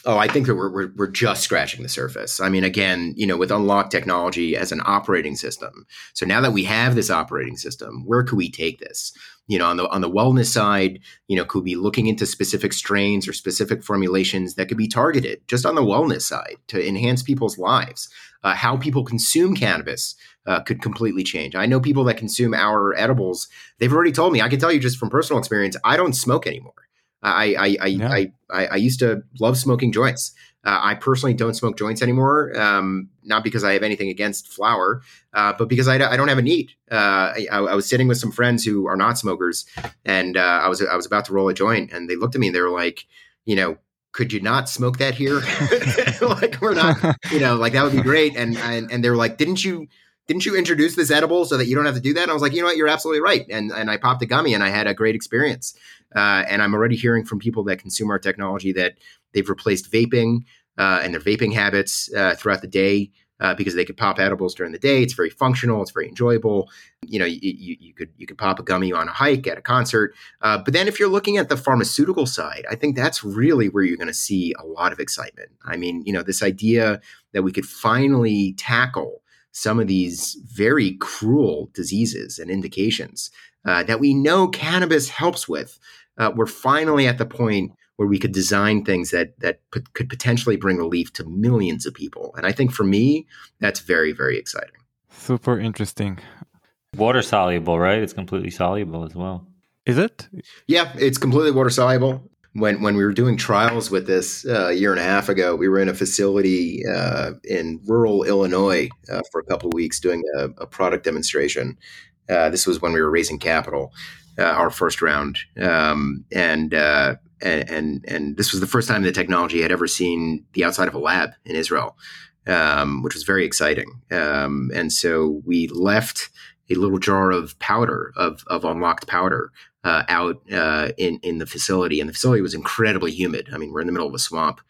Speaker 4: Oh, I think that we're, we're, we're just scratching the surface. I mean, again, you know, with Unlokt technology as an operating system. So now that we have this operating system, where could we take this? You know, on the on the wellness side, you know, could be looking into specific strains or specific formulations that could be targeted just on the wellness side to enhance people's lives. Uh, how people consume cannabis uh, could completely change. I know people that consume our edibles. They've already told me. I can tell you just from personal experience. I don't smoke anymore. I I I, yeah. I, I, I, used to love smoking joints. Uh, I personally don't smoke joints anymore, um, not because I have anything against flower, uh, but because I, I, don't have a need. Uh, I, I, was sitting with some friends who are not smokers, and uh, I was I was about to roll a joint, and they looked at me and they were like, you know, could you not smoke that here? *laughs* like we're not, you know, like that would be great. And and and they were like, didn't you? Didn't you introduce this edible so that you don't have to do that? And I was like, you know what, you're absolutely right. And and I popped a gummy and I had a great experience. Uh, and I'm already hearing from people that consume our technology that they've replaced vaping uh, and their vaping habits uh, throughout the day uh, because they could pop edibles during the day. It's very functional. It's very enjoyable. You know, you, you, you could you could pop a gummy on a hike at a concert. Uh, but then if you're looking at the pharmaceutical side, I think that's really where you're going to see a lot of excitement. I mean, you know, this idea that we could finally tackle some of these very cruel diseases and indications uh, that we know cannabis helps with uh, we're finally at the point where we could design things that that p- could potentially bring relief to millions of people. And I think for me, that's very very exciting.
Speaker 2: Super interesting.
Speaker 3: Water soluble, right? It's completely soluble as well.
Speaker 2: Is it?
Speaker 4: Yeah, it's completely water soluble. When when we were doing trials with this uh, a year and a half ago, we were in a facility uh, in rural Illinois uh, for a couple of weeks doing a, a product demonstration. Uh, this was when we were raising capital, uh, our first round, um, and, uh, and, and and this was the first time the technology had ever seen the outside of a lab in Israel, um, which was very exciting. Um, and so we left a little jar of powder of of Unlokt powder uh, out uh, in in the facility, and the facility was incredibly humid. I mean, we're in the middle of a swamp,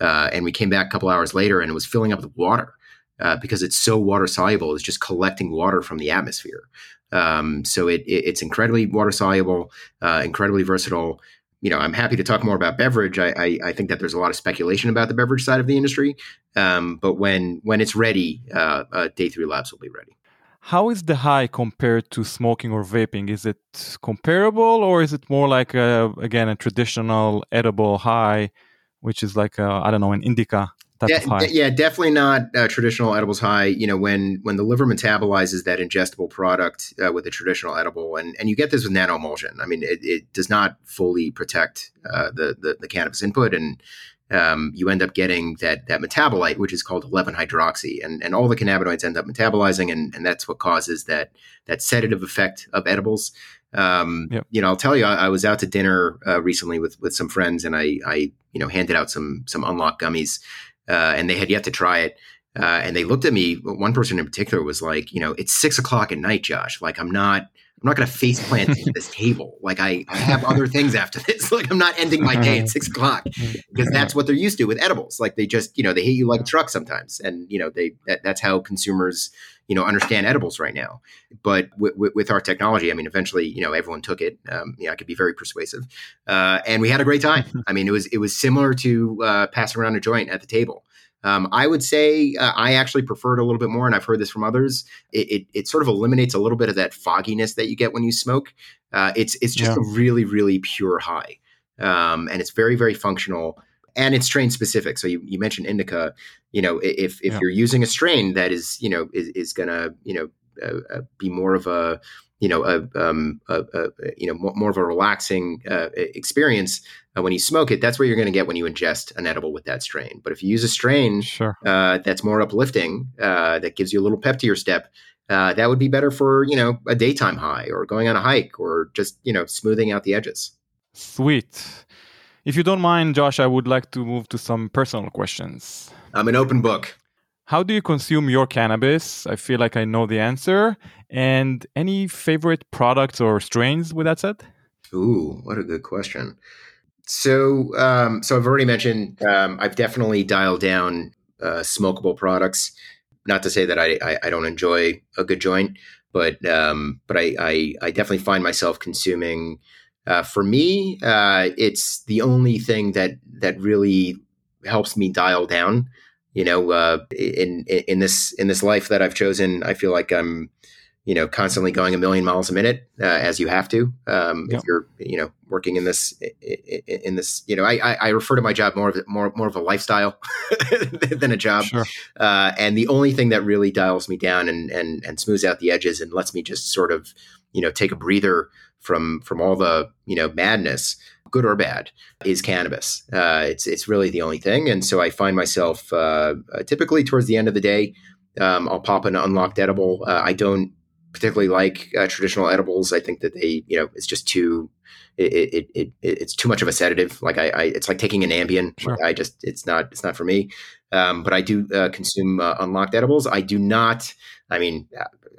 Speaker 4: uh, and we came back a couple hours later, and it was filling up with water. Uh, because it's so water soluble, it's just collecting water from the atmosphere. Um, so it, it, it's incredibly water soluble, uh, incredibly versatile. You know, I'm happy to talk more about beverage. I, I, I, think that there's a lot of speculation about the beverage side of the industry, um, but when when it's ready, uh, Day Three Labs will be ready.
Speaker 2: How is the high compared to smoking or vaping? Is it comparable, or is it more like a, again a traditional edible high, which is like I don't know an indica
Speaker 4: yeah, yeah, definitely not uh, traditional edibles high. You know, when when the liver metabolizes that ingestible product uh, with a traditional edible, and and you get this with nanoemulsion. I mean, it, it does not fully protect uh, the, the, the cannabis input, and um, you end up getting that that metabolite, which is called 11 hydroxy, and and all the cannabinoids end up metabolizing, and and that's what causes that that sedative effect of edibles. Um, yep. You know, I'll tell you, I, I was out to dinner uh, recently with with some friends, and I I you know handed out some some Unlokt gummies, uh, and they had yet to try it. Uh, and they looked at me. One person in particular was like, you know, it's six o'clock at night, Josh. Like, I'm not, I'm not going to face plant this table. Like I, I have other things after this. *laughs* Like I'm not ending my day at six o'clock because that's what they're used to with edibles. Like they just, you know, they hit you like a truck sometimes, and you know they that, that's how consumers, you know, understand edibles right now. But w- w- with our technology, I mean, eventually, you know, everyone took it. Um, you know, I could be very persuasive, uh, and we had a great time. *laughs* I mean, it was it was similar to uh, passing around a joint at the table. Um, I would say uh, I actually prefer it a little bit more, and I've heard this from others. It, it, it, sort of eliminates a little bit of that fogginess that you get when you smoke. Uh, it's it's just yeah. a really really pure high, um, and it's very very functional, and it's strain specific. So you, you mentioned indica. You know, if if yeah. you're using a strain that is you know is, is gonna you know uh, uh be more of a you know a, um, a, a you know more of a relaxing uh, experience uh, when you smoke it. That's what you're going to get when you ingest an edible with that strain. But if you use a strain
Speaker 2: sure.
Speaker 4: uh, that's more uplifting, uh, that gives you a little pep to your step, uh, that would be better for you know a daytime high or going on a hike or just you know smoothing out the edges.
Speaker 2: Sweet. If you don't mind, Josh, I would like to move to some personal questions.
Speaker 4: I'm an open book.
Speaker 2: How do you consume your cannabis? I feel like I know the answer. And any favorite products or strains with that said?
Speaker 4: Ooh, what a good question. So, um, so I've already mentioned um, I've definitely dialed down uh, smokable products. Not to say that I, I, I don't enjoy a good joint, but um, but I, I, I definitely find myself consuming. Uh, for me, uh, it's the only thing that that really helps me dial down you know, uh, in in this in this life that I've chosen, I feel like I'm, you know, constantly going a million miles a minute uh, as you have to. Um, If you're, you know, working in this in this, you know, I, I refer to my job more of more more of a lifestyle *laughs* than a job.
Speaker 2: Sure.
Speaker 4: Uh, and the only thing that really dials me down and and and smooths out the edges and lets me just sort of, you know, take a breather from from all the you know madness good or bad, is cannabis. Uh, it's it's really the only thing, and so I find myself uh, uh, typically towards the end of the day, um, I'll pop an Unlokt edible. Uh, I don't particularly like uh, traditional edibles. I think that they, you know, it's just too. It, it, it, it's too much of a sedative. Like I, I it's like taking an Ambien. Sure. I just, it's not, it's not for me. Um, but I do uh, consume Unlokt edibles. I do not. I mean,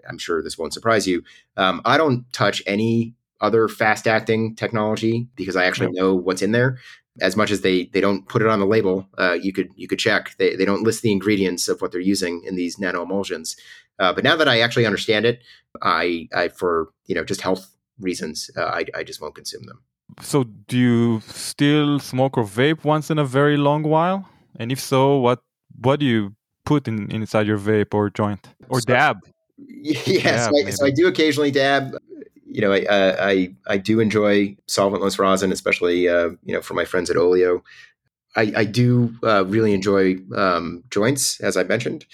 Speaker 4: I'm sure this won't surprise you. Um, I don't touch any other fast acting technology because I actually yep. know what's in there. As much as they they don't put it on the label, uh, you could you could check. They they don't list the ingredients of what they're using in these nano emulsions. Uh, but now that I actually understand it, I I for you know just health reasons, uh, I I just won't consume them.
Speaker 2: So do you still smoke or vape once in a very long while? And if so, what what do you put in inside your vape or joint or dab? *laughs*
Speaker 4: Yes, yeah, so, I, so I do occasionally dab you know, I, I, I do enjoy solventless rosin, especially, uh, you know, for my friends at Olio. I, I do uh, really enjoy um, joints, as I mentioned.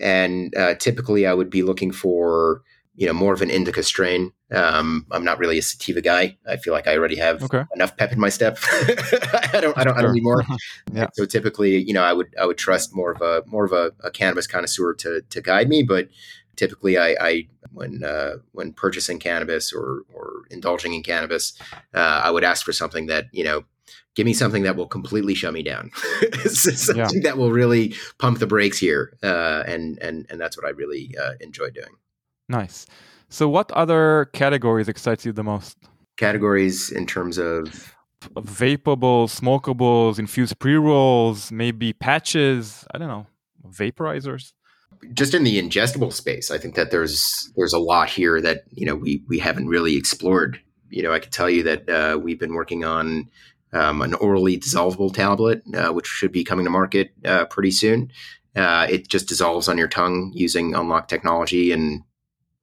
Speaker 4: And uh, typically I would be looking for, you know, more of an indica strain. Um, I'm not really a sativa guy. I feel like I already have
Speaker 2: okay.
Speaker 4: enough pep in my step. *laughs* I don't, I don't, I don't need more. *laughs*
Speaker 2: yeah.
Speaker 4: So typically, you know, I would, I would trust more of a, more of a, a cannabis connoisseur to, to guide me. But typically I, I when uh, when purchasing cannabis or or indulging in cannabis, uh, I would ask for something that you know, give me something that will completely shut me down, *laughs* something yeah. that will really pump the brakes here, uh, and and and that's what I really uh, enjoy doing.
Speaker 2: Nice. So, what other categories excites you the most?
Speaker 4: Categories in terms of
Speaker 2: vapables, smokables, infused pre rolls, maybe patches. I don't know, vaporizers
Speaker 4: just in the ingestible space, I think that there's there's a lot here that you know we we haven't really explored. You know, I could tell you that uh, we've been working on um, an orally dissolvable tablet, uh, which should be coming to market uh, pretty soon. Uh, it just dissolves on your tongue using unlock technology in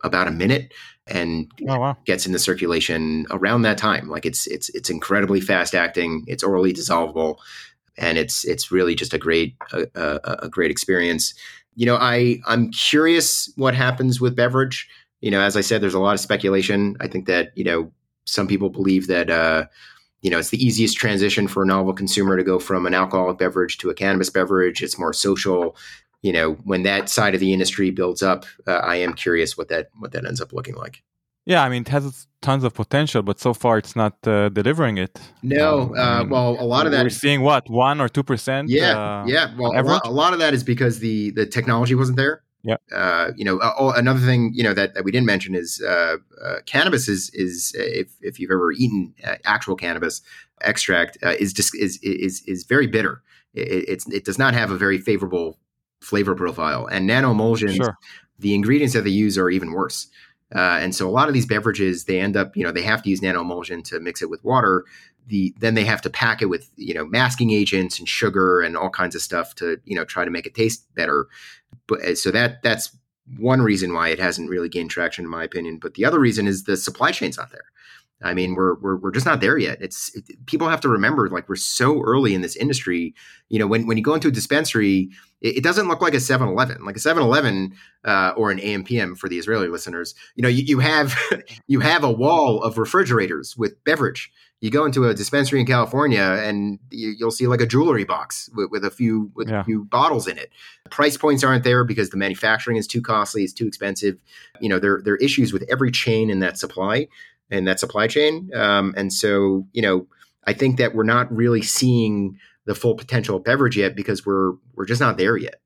Speaker 4: about a minute and
Speaker 2: oh, wow.
Speaker 4: gets into circulation around that time. Like it's it's it's incredibly fast acting. It's orally dissolvable, and it's it's really just a great a, a, a great experience you know, I I'm curious what happens with beverage. You know, as I said, there's a lot of speculation. I think that you know some people believe that uh, you know, it's the easiest transition for a novel consumer to go from an alcoholic beverage to a cannabis beverage. It's more social. You know, when that side of the industry builds up, uh, I am curious what that what that ends up looking like.
Speaker 2: Yeah, I mean, it has tons of potential, but so far it's not uh, delivering it.
Speaker 4: No, um, uh, mean, well, a lot of that
Speaker 2: we're seeing what one or two percent.
Speaker 4: Yeah, uh, yeah. Well, a lot, a lot, of that is because the the technology wasn't there.
Speaker 2: Yeah.
Speaker 4: Uh, you know, oh, another thing you know that, that we didn't mention is uh, uh, cannabis is is if if you've ever eaten actual cannabis extract is just is is is very bitter. It, it's it does not have a very favorable flavor profile, and nano emulsions. Sure. The ingredients that they use are even worse. Uh, and so a lot of these beverages, they end up, you know, they have to use nano emulsion to mix it with water. The then they have to pack it with, you know, masking agents and sugar and all kinds of stuff to, you know, try to make it taste better. But uh, so that that's one reason why it hasn't really gained traction, in my opinion. But the other reason is the supply chain's not there. I mean, we're we're we're just not there yet. It's it, people have to remember, like we're so early in this industry. You know, when when you go into a dispensary, it, it doesn't look like a 7-Eleven. Like a 7-Eleven uh, or an AMPM for the Israeli listeners. You know, you, you have *laughs* you have a wall of refrigerators with beverage. You go into a dispensary in California, and you, will see like a jewelry box with, with a few with yeah. a few bottles in it. Price points aren't there because the manufacturing is too costly. It's too expensive. You know, there there are issues with every chain in that supply in that supply chain. Um, and so, you know, I think that we're not really seeing the full potential of beverage yet because we're we're just not there yet.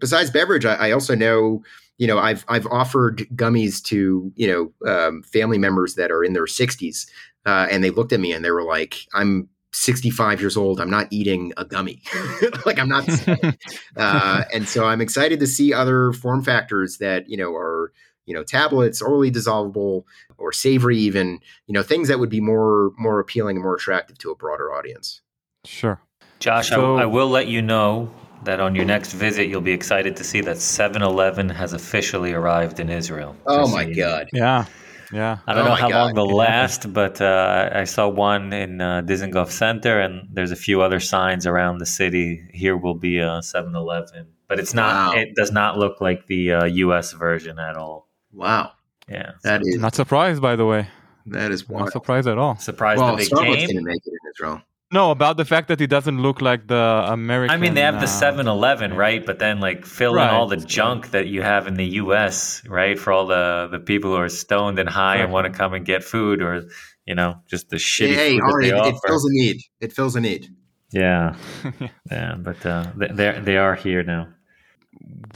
Speaker 4: Besides beverage, I, I also know, you know, I've I've offered gummies to you know um, family members that are in their 60s, uh, and they looked at me and they were like, "I'm 65 years old. I'm not eating a gummy. *laughs* like I'm not. *laughs* uh, and so I'm excited to see other form factors that you know are you know tablets orally dissolvable or savory even you know things that would be more more appealing and more attractive to a broader audience.
Speaker 2: Sure.
Speaker 3: Josh so, I, I will let you know that on your next visit you'll be excited to see that 7-eleven has officially arrived in israel.
Speaker 4: Oh my god.
Speaker 2: Yeah. Yeah.
Speaker 3: I don't oh know how God. long they'll last but uh, i saw one in uh, dizengoff center and there's a few other signs around the city. Here will be a 7-eleven but it's not wow. it does not look like the uh, us version at all
Speaker 4: Wow.
Speaker 3: Yeah.
Speaker 2: That is not surprised, by the way.
Speaker 4: That is wild.
Speaker 2: not surprised at all.
Speaker 3: Surprised well, that they Starbucks
Speaker 4: didn't make it in Israel.
Speaker 2: No, about the fact that he doesn't look like the American.
Speaker 3: I mean, they have the 7 uh, Eleven, right? But then, like, fill right. in all the junk that you have in the US, right? For all the, the people who are stoned and high right. and want to come and get food or, you know, just the shitty hey, food
Speaker 4: Ari, it, it fills a need. It fills a need.
Speaker 3: Yeah. *laughs* yeah. But uh, they, they are here now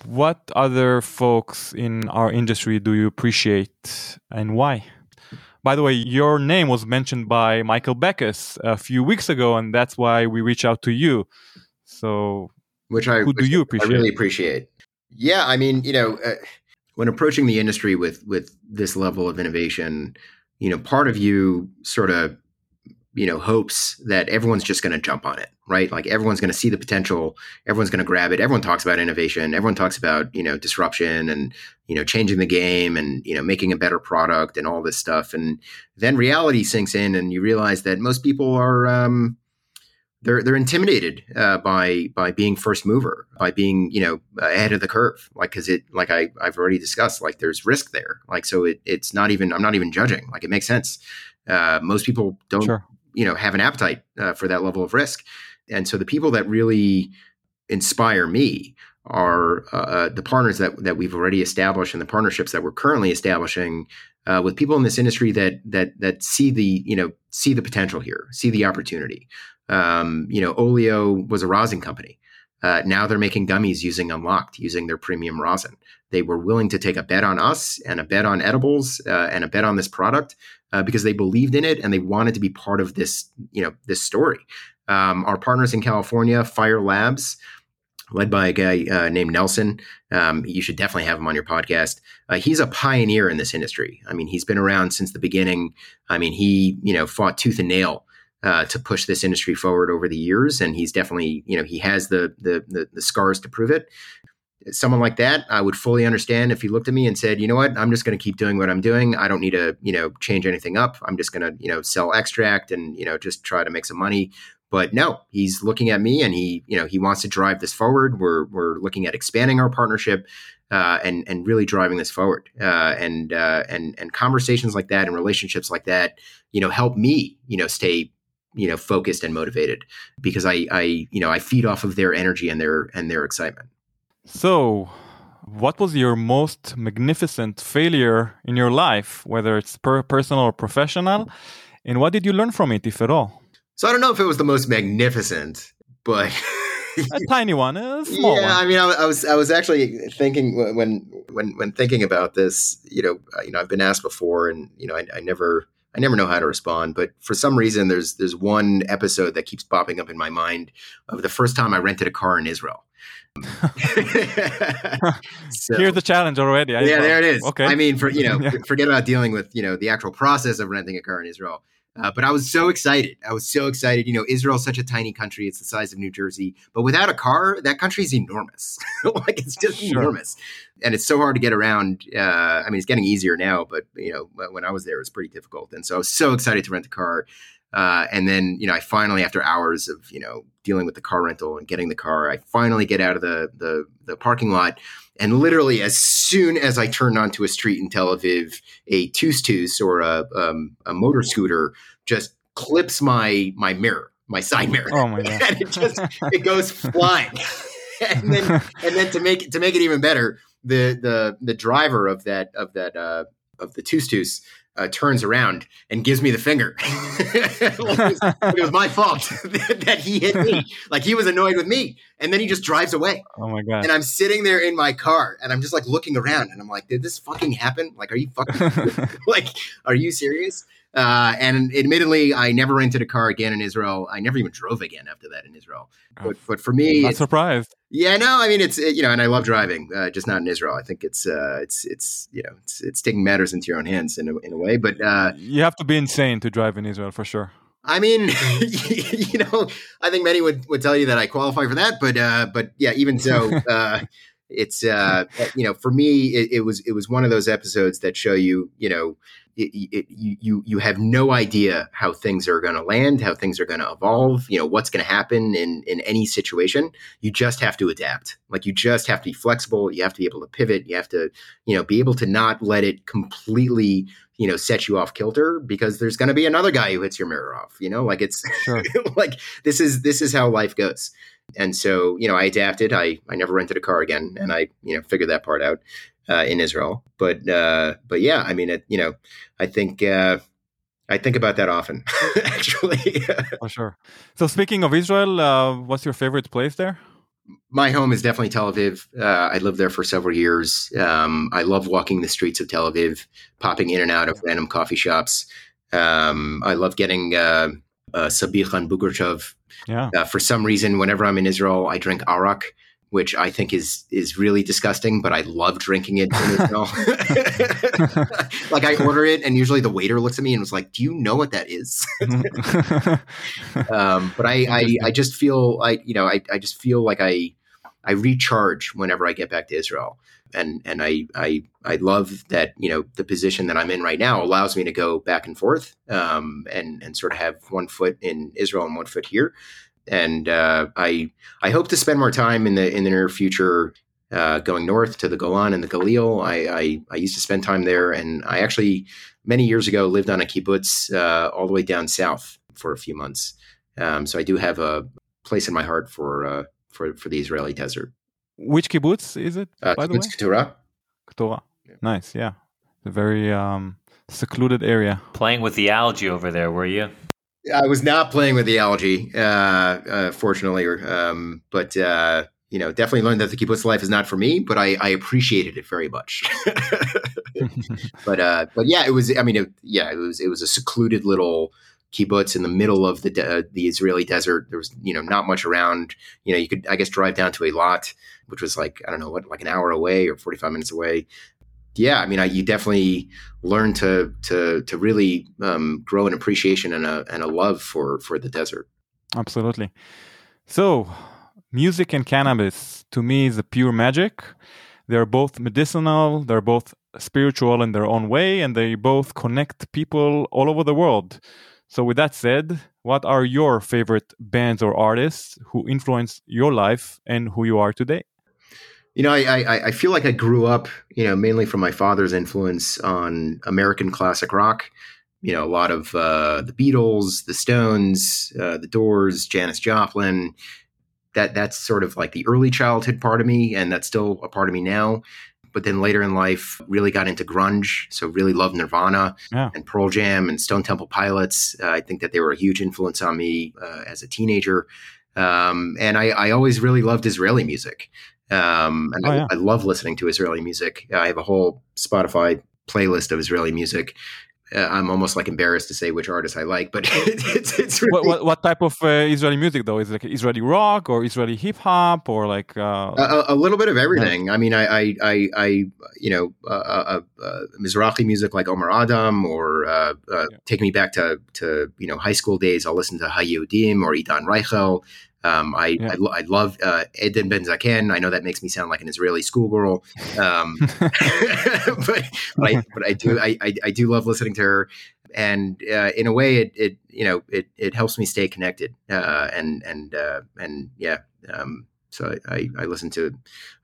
Speaker 2: what other folks in our industry do you appreciate and why? By the way, your name was mentioned by Michael Beckus a few weeks ago, and that's why we reach out to you. So,
Speaker 4: which I
Speaker 2: who do you appreciate?
Speaker 4: I really appreciate. Yeah, I mean, you know, uh, when approaching the industry with with this level of innovation, you know, part of you sort of you know hopes that everyone's just going to jump on it right? Like everyone's going to see the potential. Everyone's going to grab it. Everyone talks about innovation. Everyone talks about you know disruption and you know changing the game and you know making a better product and all this stuff. And then reality sinks in and you realize that most people are um, they're they're intimidated uh, by by being first mover by being you know ahead of the curve. Like because it like I I've already discussed like there's risk there. Like so it, it's not even I'm not even judging. Like it makes sense. Uh, most people don't sure. you know have an appetite uh, for that level of risk and so the people that really inspire me are uh, uh, the partners that that we've already established and the partnerships that we're currently establishing uh, with people in this industry that that that see the you know see the potential here, see the opportunity. Um, you know, Olio was a rosin company. Uh, now they're making gummies using Unlokt, using their premium rosin. They were willing to take a bet on us and a bet on edibles uh, and a bet on this product uh, because they believed in it and they wanted to be part of this, you know, this story. Um, our partners in California, Fire Labs, led by a guy uh, named Nelson. Um, you should definitely have him on your podcast. Uh, he's a pioneer in this industry. I mean, he's been around since the beginning. I mean, he you know fought tooth and nail uh, to push this industry forward over the years, and he's definitely you know he has the the, the, the scars to prove it someone like that, I would fully understand if he looked at me and said, "You know what? I'm just going to keep doing what I'm doing. I don't need to, you know, change anything up. I'm just going to, you know, sell extract and you know just try to make some money." But no, he's looking at me and he, you know, he wants to drive this forward. We're we're looking at expanding our partnership uh, and and really driving this forward. Uh, and uh, and and conversations like that and relationships like that, you know, help me, you know, stay you know focused and motivated because I I you know I feed off of their energy and their and their excitement.
Speaker 2: So, what was your most magnificent failure in your life, whether it's per- personal or professional, and what did you learn from it, if at all?
Speaker 4: So I don't know if it was the most magnificent, but
Speaker 2: a tiny one, a *laughs* small
Speaker 4: yeah,
Speaker 2: one.
Speaker 4: I mean, I, I, was I was actually thinking when when when thinking about this. You know, uh, you know, I've been asked before, and you know, I, I never I never know how to respond. But for some reason, there's there's one episode that keeps popping up in my mind of the first time I rented a car in Israel. *laughs*
Speaker 2: so, Here's the challenge already.
Speaker 4: I yeah, there it is. Okay. I mean, for you know, *laughs* yeah. forget about dealing with you know the actual process of renting a car in Israel. Uh, but I was so excited. I was so excited. You know, Israel's such a tiny country; it's the size of New Jersey. But without a car, that country is enormous. *laughs* like it's just sure. enormous, and it's so hard to get around. Uh, I mean, it's getting easier now, but you know, when I was there, it was pretty difficult. And so I was so excited to rent a car. Uh, and then, you know, I finally, after hours of you know dealing with the car rental and getting the car, I finally get out of the the, the parking lot and literally, as soon as I turned onto a street in Tel Aviv, a tus or a, um, a motor scooter just clips my my mirror, my side mirror.
Speaker 2: Oh my god! *laughs*
Speaker 4: and it just it goes flying. *laughs* and then and then to make to make it even better, the the the driver of that of that uh, of the tus uh, turns around and gives me the finger. *laughs* it, was, it, was, my fault *laughs* that he hit me. Like he was annoyed with me, and then he just drives away.
Speaker 2: Oh my god!
Speaker 4: And I'm sitting there in my car, and I'm just like looking around, and I'm like, "Did this fucking happen? Like, are you fucking *laughs* like, are you serious?" Uh, and admittedly, I never rented a car again in Israel. I never even drove again after that in Israel. But, but for me, I'm
Speaker 2: not surprised.
Speaker 4: Yeah, no, I mean it's you know, and I love driving, uh, just not in Israel. I think it's uh, it's it's you know, it's it's taking matters into your own hands in a, in a way. But uh,
Speaker 2: you have to be insane to drive in Israel for sure.
Speaker 4: I mean, *laughs* you know, I think many would, would tell you that I qualify for that, but uh, but yeah, even so, *laughs* uh, it's uh, you know, for me, it, it was it was one of those episodes that show you, you know, it, it, you you have no idea how things are going to land, how things are going to evolve. You know what's going to happen in in any situation. You just have to adapt. Like you just have to be flexible. You have to be able to pivot. You have to you know be able to not let it completely you know set you off kilter because there's going to be another guy who hits your mirror off. You know, like it's sure. *laughs* like this is this is how life goes. And so, you know, I adapted. I, I never rented a car again, and I, you know, figured that part out uh, in Israel. But uh, but yeah, I mean, it, you know, I think uh, I think about that often, *laughs* actually.
Speaker 2: For sure. So speaking of Israel, uh, what's your favorite place there?
Speaker 4: My home is definitely Tel Aviv. Uh, I lived there for several years. Um, I love walking the streets of Tel Aviv, popping in and out of random coffee shops. Um, I love getting uh, uh, sabich and bugerchov.
Speaker 2: Yeah.
Speaker 4: Uh, for some reason, whenever I'm in Israel, I drink arak which I think is is really disgusting, but I love drinking it. *laughs* *laughs* like I order it, and usually the waiter looks at me and was like, "Do you know what that is?" *laughs* um, but I, I, I just feel I you know I I just feel like I I recharge whenever I get back to Israel, and and I I I love that you know the position that I'm in right now allows me to go back and forth, um, and and sort of have one foot in Israel and one foot here and uh, I I hope to spend more time in the in the near future uh, going north to the Golan and the Galil. I, I, I used to spend time there, and I actually many years ago lived on a kibbutz uh, all the way down south for a few months. Um, so I do have a place in my heart for uh, for for the Israeli desert.
Speaker 2: Which kibbutz is it?
Speaker 4: Uh,
Speaker 2: by
Speaker 4: kibbutz
Speaker 2: the way?
Speaker 4: Keturah.
Speaker 2: Keturah. Yeah. Nice. Yeah, a very um, secluded area.
Speaker 3: Playing with the algae over there, were you?
Speaker 4: I was not playing with the algae, uh, uh, fortunately, um, but uh, you know, definitely learned that the kibbutz life is not for me. But I, I appreciated it very much. *laughs* but uh, but yeah, it was. I mean, it, yeah, it was. It was a secluded little kibbutz in the middle of the de- the Israeli desert. There was you know not much around. You know, you could I guess drive down to Eilat, which was like I don't know what like an hour away or forty five minutes away yeah, I mean, I, you definitely learn to to to really um, grow an appreciation and a and a love for for the desert.
Speaker 2: Absolutely. So, music and cannabis to me is a pure magic. They're both medicinal. They're both spiritual in their own way, and they both connect people all over the world. So, with that said, what are your favorite bands or artists who influenced your life and who you are today?
Speaker 4: You know, I, I, I feel like I grew up, you know, mainly from my father's influence on American classic rock, you know, a lot of uh, the Beatles, the Stones, uh, the Doors, Janis Joplin. That that's sort of like the early childhood part of me, and that's still a part of me now. But then later in life, really got into grunge. So really loved Nirvana
Speaker 2: Yeah.
Speaker 4: and Pearl Jam and Stone Temple Pilots. Uh, I think that they were a huge influence on me uh, as a teenager. Um, and I, I always really loved Israeli music. Um, and
Speaker 2: Oh,
Speaker 4: I,
Speaker 2: yeah.
Speaker 4: I love listening to Israeli music. I have a whole Spotify playlist of Israeli music. Uh, I'm almost like embarrassed to say which artists I like, but *laughs* it's it's really,
Speaker 2: What, what, what type of uh, Israeli music though? Is it like Israeli rock or Israeli hip hop or like? Uh,
Speaker 4: a, a little bit of everything. I mean, I, I, I, I you know, uh, uh, uh, Mizrahi music like Omar Adam, or uh, uh,
Speaker 2: Yeah.
Speaker 4: take me back to to you know high school days. I'll listen to Hayudim or Idan Reichel. Um, I,
Speaker 2: Yeah.
Speaker 4: I, I love uh, Eden Ben Zaken. I know that makes me sound like an Israeli schoolgirl, um, *laughs* *laughs* but but I, but I do I, I, I do love listening to her, and uh, in a way, it, it you know it, it helps me stay connected, uh, and and uh, and yeah. Um, so I, I, I listen to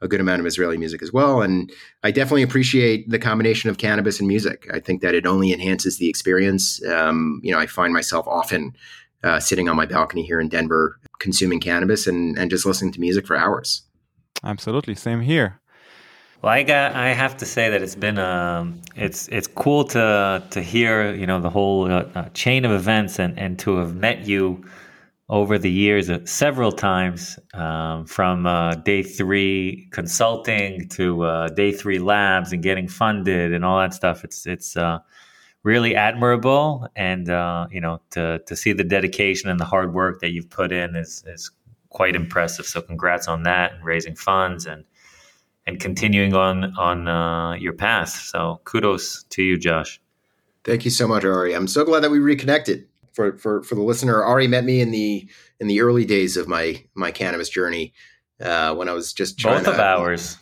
Speaker 4: a good amount of Israeli music as well, and I definitely appreciate the combination of cannabis and music. I think that it only enhances the experience. Um, you know, I find myself often uh, sitting on my balcony here in Denver, consuming cannabis and and just listening to music for hours.
Speaker 2: Absolutely, same here.
Speaker 3: Well, I got. I have to say that it's been um, it's it's cool to to hear you know the whole uh, uh, chain of events and and to have met you over the years uh, several times um, from uh, day three consulting to uh, day three labs and getting funded and all that stuff. It's it's uh, really admirable, and uh, you know to to see the dedication and the hard work that you've put in is is quite impressive. So congrats on that and raising funds and and continuing on on uh, your path. So kudos to you, Josh.
Speaker 4: Thank you so much, Ari. I'm so glad that we reconnected. For, for, for the listener, Ari met me in the in the early days of my my cannabis journey uh, when I was just trying
Speaker 3: Both of
Speaker 4: to,
Speaker 3: ours.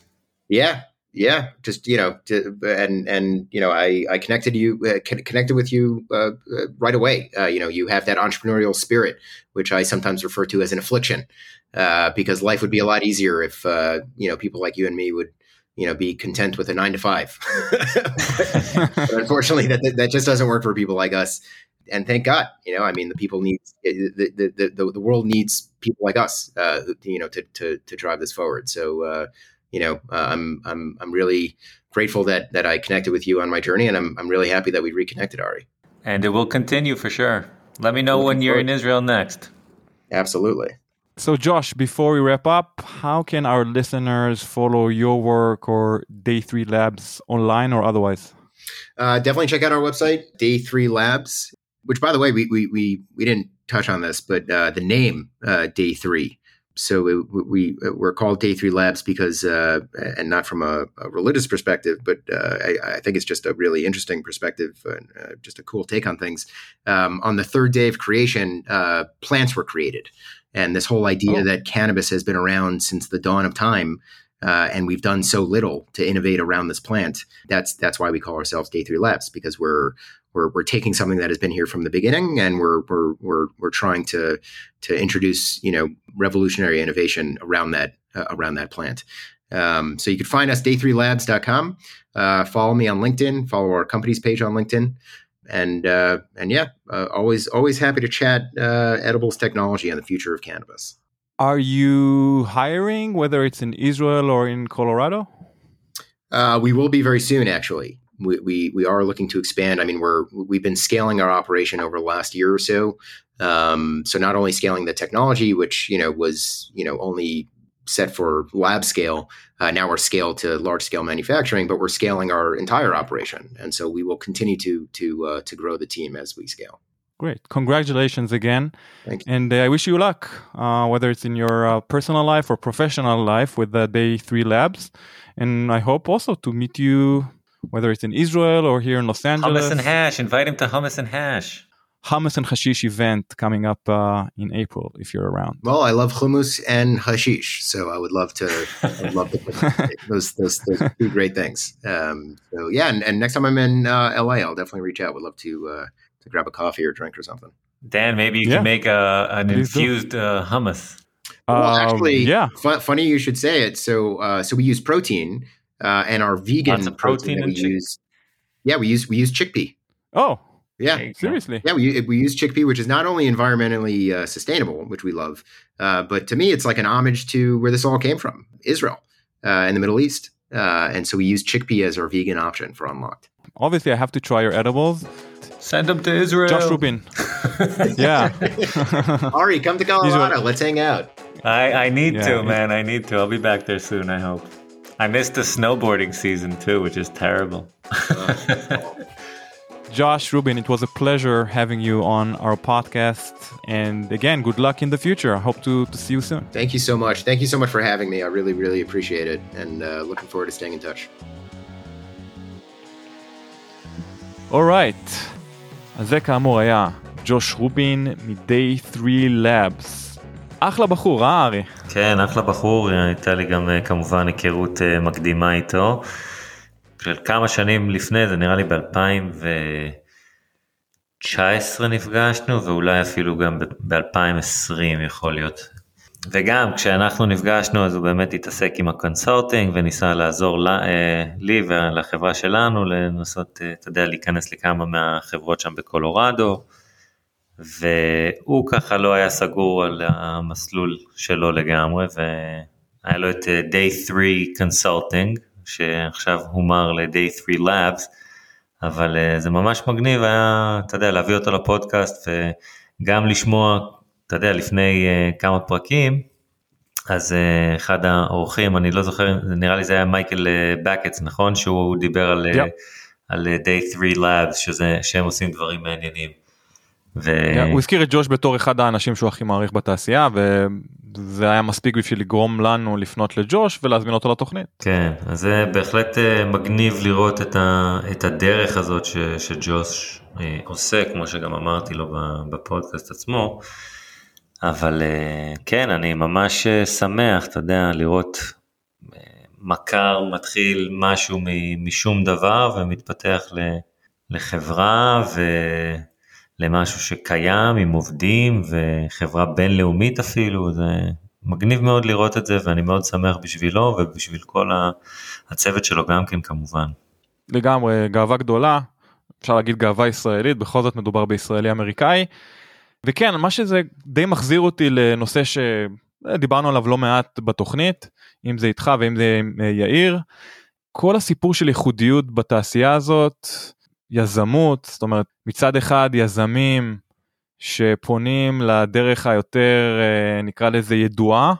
Speaker 4: Yeah, yeah. Just you know, to, and and you know, I I connected you uh, connected with you uh, uh, right away. Uh, you know, you have that entrepreneurial spirit, which I sometimes refer to as an affliction, uh, because life would be a lot easier if uh, you know people like you and me would you know be content with a nine to five. *laughs* but unfortunately, that that just doesn't work for people like us. And thank God, you know, I mean, the people need the the the, the, the world needs people like us, you know, to to to drive this forward. So. You know, uh, I'm I'm I'm really grateful that that I connected with you on my journey, and I'm I'm really happy that we reconnected, Ari.
Speaker 3: And it will continue for sure. Let me know
Speaker 4: Looking
Speaker 3: when you're
Speaker 4: forward.
Speaker 3: in Israel next.
Speaker 4: Absolutely.
Speaker 2: So, Josh, before we wrap up, how can our listeners follow your work or Day Three Labs online or otherwise?
Speaker 4: Uh, definitely check out our website, Day Three Labs. Which, by the way, we we we, we didn't touch on this, but uh, the name uh, Day Three. So it, we we're called Day Three Labs because, uh, and not from a, a religious perspective, but uh, I, I think it's just a really interesting perspective, and uh, just a cool take on things. Um, on the third day of creation, uh, plants were created, and this whole idea
Speaker 2: Oh.
Speaker 4: that cannabis has been around since the dawn of time, uh, and we've done so little to innovate around this plant. That's that's why we call ourselves Day Three Labs because we're we're, we're taking something that has been here from the beginning and we're we're we're, we're trying to to introduce you know revolutionary innovation around that uh, around that plant. Um, so you can find us day3labs.com. Uh, follow me on LinkedIn. Follow our company's page on LinkedIn. And uh, and yeah, uh, always always happy to chat uh, edibles technology and the future of cannabis.
Speaker 2: Are you hiring, whether it's in Israel or in Colorado?
Speaker 4: Uh, we will be very soon, actually. We, we we are looking to expand. I mean, we're we've been scaling our operation over the last year or so. Um, so not only scaling the technology, which you know was you know only set for lab scale, uh, now we're scaled to large scale manufacturing, but we're scaling our entire operation, and so we will continue to to uh, to grow the team as we scale.
Speaker 2: Great. Congratulations again.
Speaker 4: Thank you.
Speaker 2: And uh, I wish you luck, uh, whether it's in your uh, personal life or professional life with the Day 3 Labs. And I hope also to meet you, whether it's in Israel or here in Los Angeles.
Speaker 3: Hummus and hash. Invite him to hummus and hash.
Speaker 2: Hummus and Hashish event coming up uh, in April if you're around.
Speaker 4: Well, I love hummus and hashish, so I would love to. I would love to *laughs* those those those two great things. Um, so yeah, and, and next time I'm in uh, LA, I'll definitely reach out. Would love to uh, to grab a coffee or drink or something.
Speaker 3: Dan, maybe you
Speaker 2: Yeah.
Speaker 3: can make a, an
Speaker 2: Please
Speaker 3: infused uh, hummus.
Speaker 4: Well,
Speaker 2: Um,
Speaker 4: actually,
Speaker 2: yeah.
Speaker 4: fu- funny you should say it. So uh, so we use protein uh, and our vegan
Speaker 3: Lots of protein
Speaker 4: that
Speaker 3: in
Speaker 4: we
Speaker 3: chicken.
Speaker 4: use. Yeah, we use we use chickpea.
Speaker 2: Oh,
Speaker 4: Yeah,
Speaker 2: seriously.
Speaker 4: Yeah, we we use chickpea, which is not only environmentally uh, sustainable, which we love, uh, but to me, it's like an homage to where this all came from, Israel, uh, in the Middle East. Uh, and so we use chickpea as our vegan option for Unlokt.
Speaker 2: Obviously, I have to try your edibles.
Speaker 3: Send them to Israel.
Speaker 2: Josh Rubin. *laughs* yeah. *laughs*
Speaker 4: Ari, come to Colorado. Let's hang out.
Speaker 3: I, I need
Speaker 2: Yeah.
Speaker 3: to, man. I need to. I'll be back there soon, I hope. I missed the snowboarding season too, which is terrible. *laughs*
Speaker 2: Josh Rubin, it was a pleasure having you on our podcast. And again, good luck in the future. I hope to, to see you soon.
Speaker 4: Thank you so much. Thank you so much for having me. I really, really appreciate it, and uh, looking forward to staying in touch.
Speaker 2: אורייט, אז זה כאמור היה ג'וש רובין מ-Day 3 Labs. אחלה בחור, אה ארי?
Speaker 3: כן, אחלה בחור, הייתה לי גם אה, כמובן היכרות אה, מקדימה איתו. של כמה שנים לפני זה, נראה לי ב-2019 נפגשנו, ואולי אפילו גם ב-2020 יכול להיות. וגם כשאנחנו נפגשנו אז הוא באמת התעסק עם הקונסולטינג וניסה לעזור לה, אה, לי ולחברה שלנו לנסות, אתה יודע, להיכנס לכמה מהחברות שם בקולורדו. והוא ככה לא היה סגור על המסלול שלו לגמרי והיה לו את אה, Day 3 Consulting שעכשיו הומר ל-Day 3 Labs אבל אה, זה ממש מגניב היה, אתה יודע, להביא אותו לפודקאסט וגם לשמוע, אתה יודע, לפני אה, כמה פרקים אז אחד האורחים, אני לא זוכר, נראה לי זה היה מייקל בקץ, נכון? שהוא דיבר על. אה, על Day 3 Labs, שזה, שהם עושים דברים מעניינים. ו...
Speaker 2: הוא הזכיר את ג'וש בתור אחד האנשים שהוא הכי מעריך בתעשייה, וזה היה מספיק בשביל לגרום לנו לפנות לג'וש ולהזמין אותו לתוכנית.
Speaker 3: כן, אז זה בהחלט אה, מגניב לראות את, ה, את הדרך הזאת ש, שג'וש אה, עושה, כמו שגם אמרתי לו בפודקאסט עצמו. אבל אה, כן, אני ממש שמח, אתה יודע, לראות מכר מתחיל משהו משום דבר ומתפתח לחברה ולמשהו שקיים עם עובדים וחברה בינלאומית אפילו, זה מגניב מאוד לראות את זה ואני מאוד שמח בשבילו ובשביל כל הצוות שלו גם כן כמובן.
Speaker 2: לגמרי גאווה גדולה, אפשר להגיד גאווה ישראלית, בכל זאת מדובר בישראלי אמריקאי. וכן, מה שזה די מחזיר אותי לנושא שדיברנו עליו לא מעט בתוכנית, אם זה איתך ואם זה עם אה, יאיר. כל הסיפור של ייחודיות בתעשייה הזאת, יזמות, זאת אומרת מצד אחד יזמים שפונים לדרך היותר אה, נקרא לזה ידועה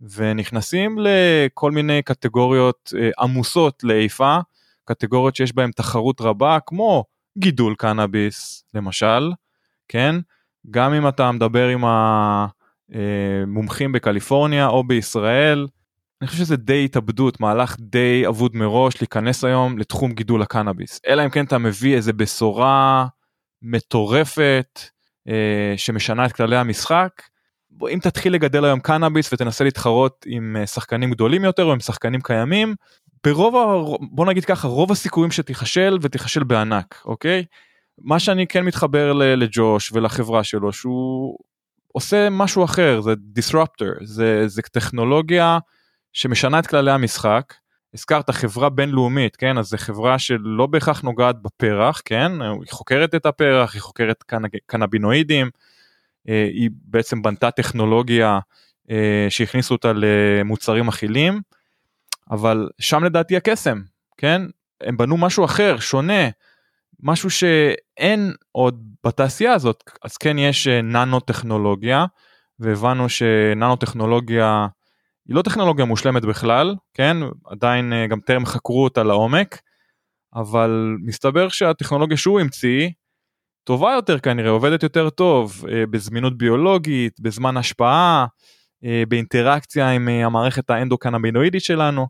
Speaker 2: ונכנסים לכל מיני קטגוריות אה, עמוסות לאיפה, קטגוריות שיש בהן תחרות רבה כמו גידול קנאביס למשל, כן? גם אם אתה מדבר עם המומחים בקליפורניה או בישראל, אני חושב שזה די התאבדות, מהלך די אבוד מראש להיכנס היום לתחום גידול הקנאביס. אלא אם כן אתה מביא איזה בשורה מטורפת אה, שמשנה את כללי המשחק. בוא, אם תתחיל לגדל היום קנאביס ותנסה להתחרות עם אה, שחקנים גדולים יותר או עם שחקנים קיימים, ברוב, ה... בוא נגיד ככה, רוב הסיכויים שתיכשל ותיכשל בענק, אוקיי? מה שאני כן מתחבר לג'וש ולחברה שלו שהוא עושה משהו אחר זה disruptor זה זה טכנולוגיה שמשנה את כללי המשחק. הזכרת חברה בינלאומית כן? אז זו חברה שלא בהכרח נוגעת בפרח כן? היא חוקרת את הפרח היא חוקרת קנ... קנבינואידים אה, היא בעצם בנתה טכנולוגיה אה, שהכניסו אותה למוצרים אכילים אבל שם לדעתי הקסם כן? הם בנו משהו אחר שונה משהו שאין עוד בתעשייה הזאת. אז כן יש אה, ננו טכנולוגיה והבנו שננו טכנולוגיה היא לא טכנולוגיה מושלמת בכלל כן? עדיין אה, גם טרם חקרו אותה לעומק אבל מסתבר שהטכנולוגיה שהוא המציא טובה יותר כנראה עובדת יותר טוב אה, בזמינות ביולוגית בזמן השפעה באינטראקציה עם המערכת האנדוקנבינואידית שלנו.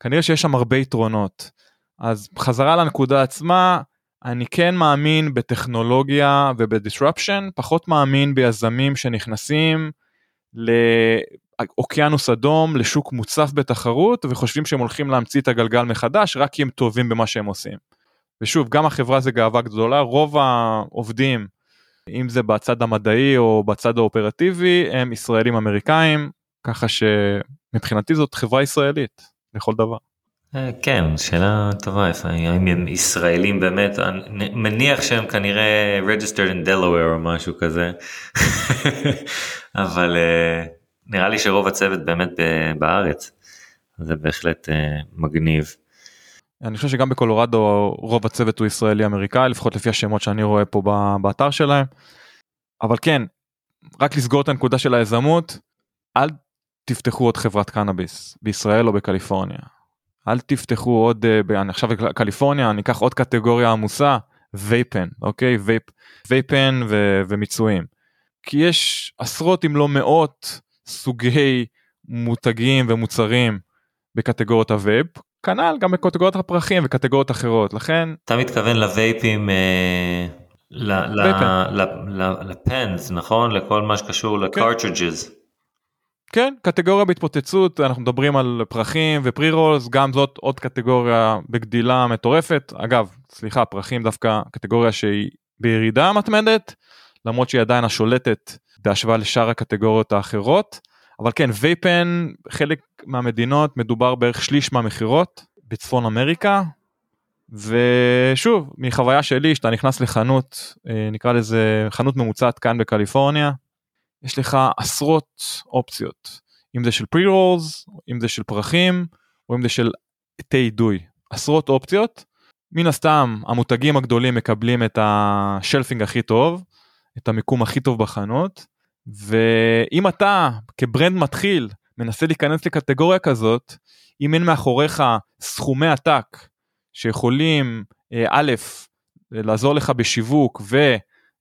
Speaker 2: כנראה שיש שם הרבה יתרונות. אז חזרה לנקודה עצמה אני כן מאמין בטכנולוגיה ובדיסרפשן, פחות מאמין ביזמים שנכנסים לאוקיינוס אדום, לשוק מוצף בתחרות, וחושבים שהם הולכים להמציא את הגלגל מחדש רק כי הם טובים במה שהם עושים. ושוב, גם החברה זה גאווה גדולה, רוב העובדים, אם זה בצד המדעי או בצד האופרטיבי, הם ישראלים אמריקאים, ככה שמבחינתי זאת חברה ישראלית לכל דבר.
Speaker 3: אה, כן, שאלה טובה, האם הם ישראלים באמת, אני מניח שהם כנראה registered in Delaware או משהו כזה, *laughs* אבל אה, נראה לי שרוב הצוות באמת בארץ, זה בהחלט אה, מגניב.
Speaker 2: אני חושב שגם בקולורדו רוב הצוות הוא ישראלי אמריקאי לפחות לפי השמות שאני רואה פה באתר שלהם. אבל כן רק לסגור את הנקודה של היזמות אל תפתחו עוד חברת קנאביס בישראל או בקליפורניה. אל תפתחו עוד uh, עכשיו בקליפורניה אני אקח עוד קטגוריה עמוסה וייפן אוקיי וייפ וייפן ו- ומיצויים. כי יש עשרות אם לא מאות סוגי מותגים ומוצרים בקטגוריות הווייפ כנ"ל גם בקטגוריות הפרחים וקטגוריות אחרות. לכן
Speaker 3: אתה מתכוון לווייפים אה, לפנס נכון? לכל מה שקשור לקרטריג'ס.
Speaker 2: כן קטגוריה בהתפוצצות אנחנו מדברים על פרחים ופרי רולס גם זאת עוד קטגוריה בגדילה מטורפת. אגב סליחה פרחים דווקא קטגוריה שהיא בירידה מתמדת למרות שהיא עדיין השולטת בהשוואה לשאר הקטגוריות האחרות אבל כן וייפן חלק מהמדינות מדובר בערך שליש מהמכירות בצפון אמריקה ושוב מחוויה שלי שאתה נכנס לחנות אה, נקרא לזה חנות ממוצעת כאן בקליפורניה יש לך עשרות אופציות. אם זה של רולס אם זה של פרחים או אם זה של תה אידוי עשרות אופציות. מן הסתם המותגים הגדולים מקבלים את השלפינג הכי טוב את המיקום הכי טוב בחנות ואם אתה כברנד מתחיל מנסה להיכנס לקטגוריה כזאת אם אין מאחוריך סכומי עתק שיכולים אה, א' לעזור לך בשיווק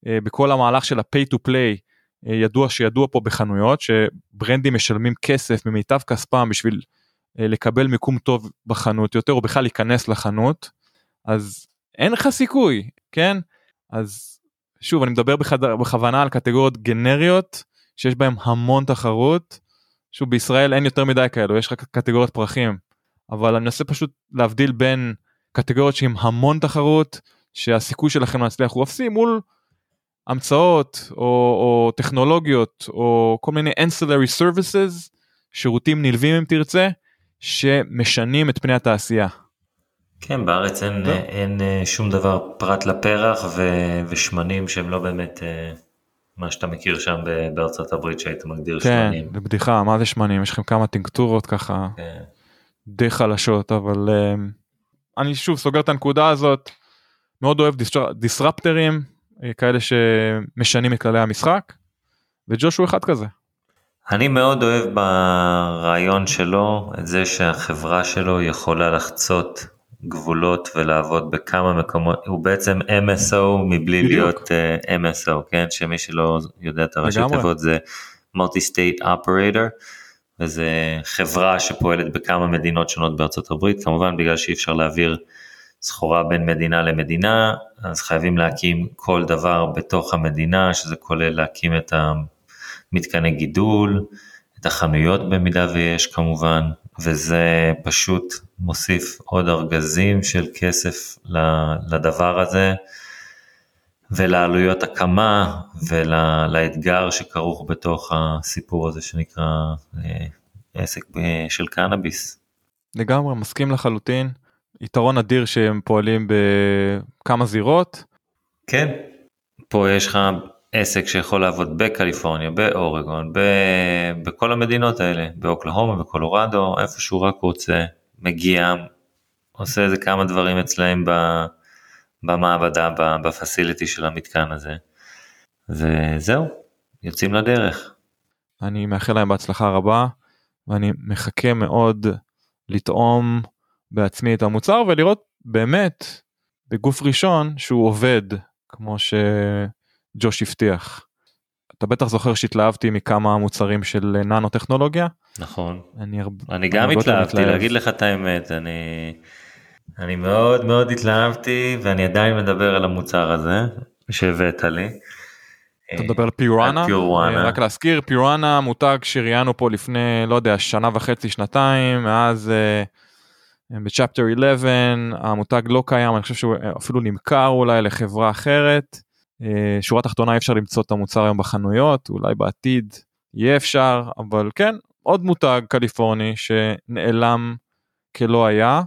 Speaker 2: ובכל המהלך של ה-pay to play אה, ידוע שידוע פה בחנויות שברנדים משלמים כסף ממיטב כספם בשביל אה, לקבל מיקום טוב בחנות יותר או בכלל להיכנס לחנות אז אין לך סיכוי כן? אז שוב אני מדבר בחד... בכוונה על קטגוריות גנריות שיש בהם המון תחרות. שוב בישראל אין יותר מדי כאלו יש רק קטגוריות פרחים אבל אני מנסה פשוט להבדיל בין קטגוריות שעם המון תחרות שהסיכוי שלכם להצליח הוא אפסי מול המצאות או, או טכנולוגיות או כל מיני ancillary services שירותים נלווים אם תרצה שמשנים את פני התעשייה.
Speaker 3: כן בארץ אין, אין, אין אה, שום דבר פרט לפרח ו, ושמנים שהם לא באמת אה, מה שאתה מכיר שם בארצות הברית שהיית מגדיר
Speaker 2: כן,
Speaker 3: שמנים.
Speaker 2: כן, זה בדיחה מה זה שמנים יש לכם כמה טינקטורות ככה כן. די חלשות אבל אה, אני שוב סוגר את הנקודה הזאת מאוד אוהב דיסרפטרים כאלה שמשנים את כללי המשחק וג'וש הוא אחד כזה.
Speaker 3: אני מאוד אוהב ברעיון שלו את זה שהחברה שלו יכולה לחצות גבולות ולעבוד בכמה מקומות, הוא בעצם MSO מבלי בדיוק. להיות uh, אה, MSO, כן? שמי שלא יודע את הראשי תיבות זה מולטי סטייט אופרטור, וזה חברה שפועלת בכמה מדינות שונות בארצות הברית, כמובן בגלל שאי אפשר להעביר סחורה בין מדינה למדינה, אז חייבים להקים כל דבר בתוך המדינה, שזה כולל להקים את המתקני גידול, את החנויות במידה ויש כמובן, וזה פשוט מוסיף עוד ארגזים של כסף לדבר הזה, ולעלויות הקמה, ולאתגר שכרוך בתוך הסיפור הזה שנקרא אה, עסק אה, של קנאביס.
Speaker 2: לגמרי, מסכים לחלוטין. יתרון אדיר שהם פועלים בכמה זירות.
Speaker 3: כן, פה יש לך עסק שיכול לעבוד בקליפורניה, באורגון, ב... בכל המדינות האלה, באוקלהומה, בקולורדו, איפה שהוא רק רוצה, מגיע, עושה איזה כמה דברים אצלהם ב... במעבדה, בפסיליטי של המתקן הזה, וזהו, יוצאים לדרך.
Speaker 2: אני מאחל להם בהצלחה רבה, ואני מחכה מאוד לטעום בעצמי את המוצר ולראות באמת בגוף ראשון שהוא עובד כמו שג'וש הבטיח. אתה בטח זוכר שהתלהבתי מכמה מוצרים של ננו טכנולוגיה.
Speaker 3: נכון. אני, הרב... אני גם התלהבתי להגיד לך את האמת אני אני מאוד מאוד התלהבתי ואני עדיין מדבר על המוצר הזה שהבאת לי.
Speaker 2: אתה מדבר על פיורנה? פיורנה. רק להזכיר פיורנה מותג שראיינו פה לפני לא יודע שנה וחצי שנתיים מאז. Uh, בצ'פטר 11 המותג לא קיים אני חושב שהוא אפילו נמכר אולי לחברה אחרת. אה, שורה תחתונה אי אפשר למצוא את המוצר היום בחנויות אולי בעתיד יהיה אפשר אבל כן עוד מותג קליפורני שנעלם כלא היה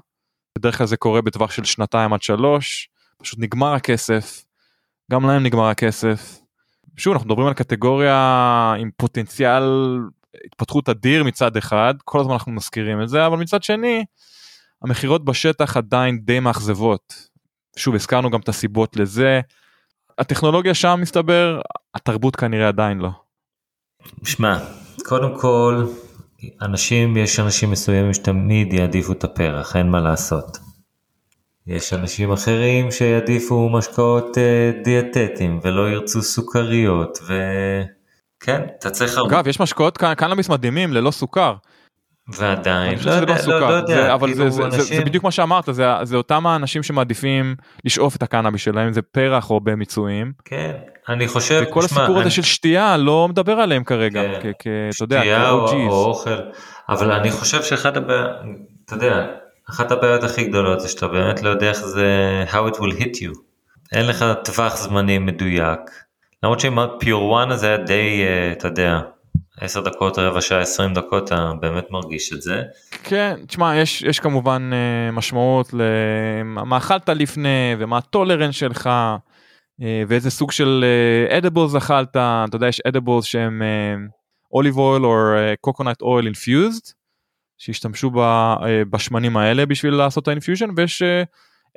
Speaker 2: בדרך כלל זה קורה בטווח של שנתיים עד שלוש, פשוט נגמר הכסף, גם להם נגמר הכסף. שוב אנחנו מדברים על קטגוריה עם פוטנציאל התפתחות אדיר מצד אחד, כל הזמן אנחנו מזכירים את זה, אבל מצד שני, המכירות בשטח עדיין די מאכזבות. שוב הזכרנו גם את הסיבות לזה. הטכנולוגיה שם מסתבר, התרבות כנראה עדיין לא.
Speaker 3: שמע, קודם כל, אנשים, יש אנשים מסוימים שתמיד יעדיפו את הפרח, אין מה לעשות. יש אנשים אחרים שיעדיפו משקאות אה, דיאטטיים ולא ירצו סוכריות וכן, אתה צריך...
Speaker 2: אגב, יש משקאות קנאביס מדהימים ללא סוכר.
Speaker 3: ועדיין, לא, יודע, לא, לא יודע,
Speaker 2: זה, אבל כאילו זה, אנשים... זה, זה בדיוק מה שאמרת, זה, זה אותם האנשים שמעדיפים לשאוף את הקנאביס שלהם, זה פרח או במיצויים.
Speaker 3: כן, אני חושב,
Speaker 2: וכל שמה, הסיפור אני... הזה של שתייה לא מדבר עליהם כרגע, כן, כ, כ, אתה יודע,
Speaker 3: שתייה או, או אוכל, אבל אני חושב שאחת הבעיות, אתה יודע, אחת הבעיות הכי גדולות זה שאתה באמת לא יודע איך זה, how it will hit you. אין לך טווח זמנים מדויק. למרות שעם פיור 1 הזה היה די, אה, אתה יודע, 10 דקות, רבע שעה, 20 דקות, אתה באמת מרגיש את זה.
Speaker 2: כן, תשמע, יש, יש כמובן אה, משמעות למה אכלת לפני ומה הטולרנס שלך אה, ואיזה סוג של אדיבלס אכלת, אתה יודע, יש אדיבלס שהם אוליב אויל או קוקונט אויל אינפיוזד. שהשתמשו אה, בשמנים האלה בשביל לעשות את האינפיוז'ן ויש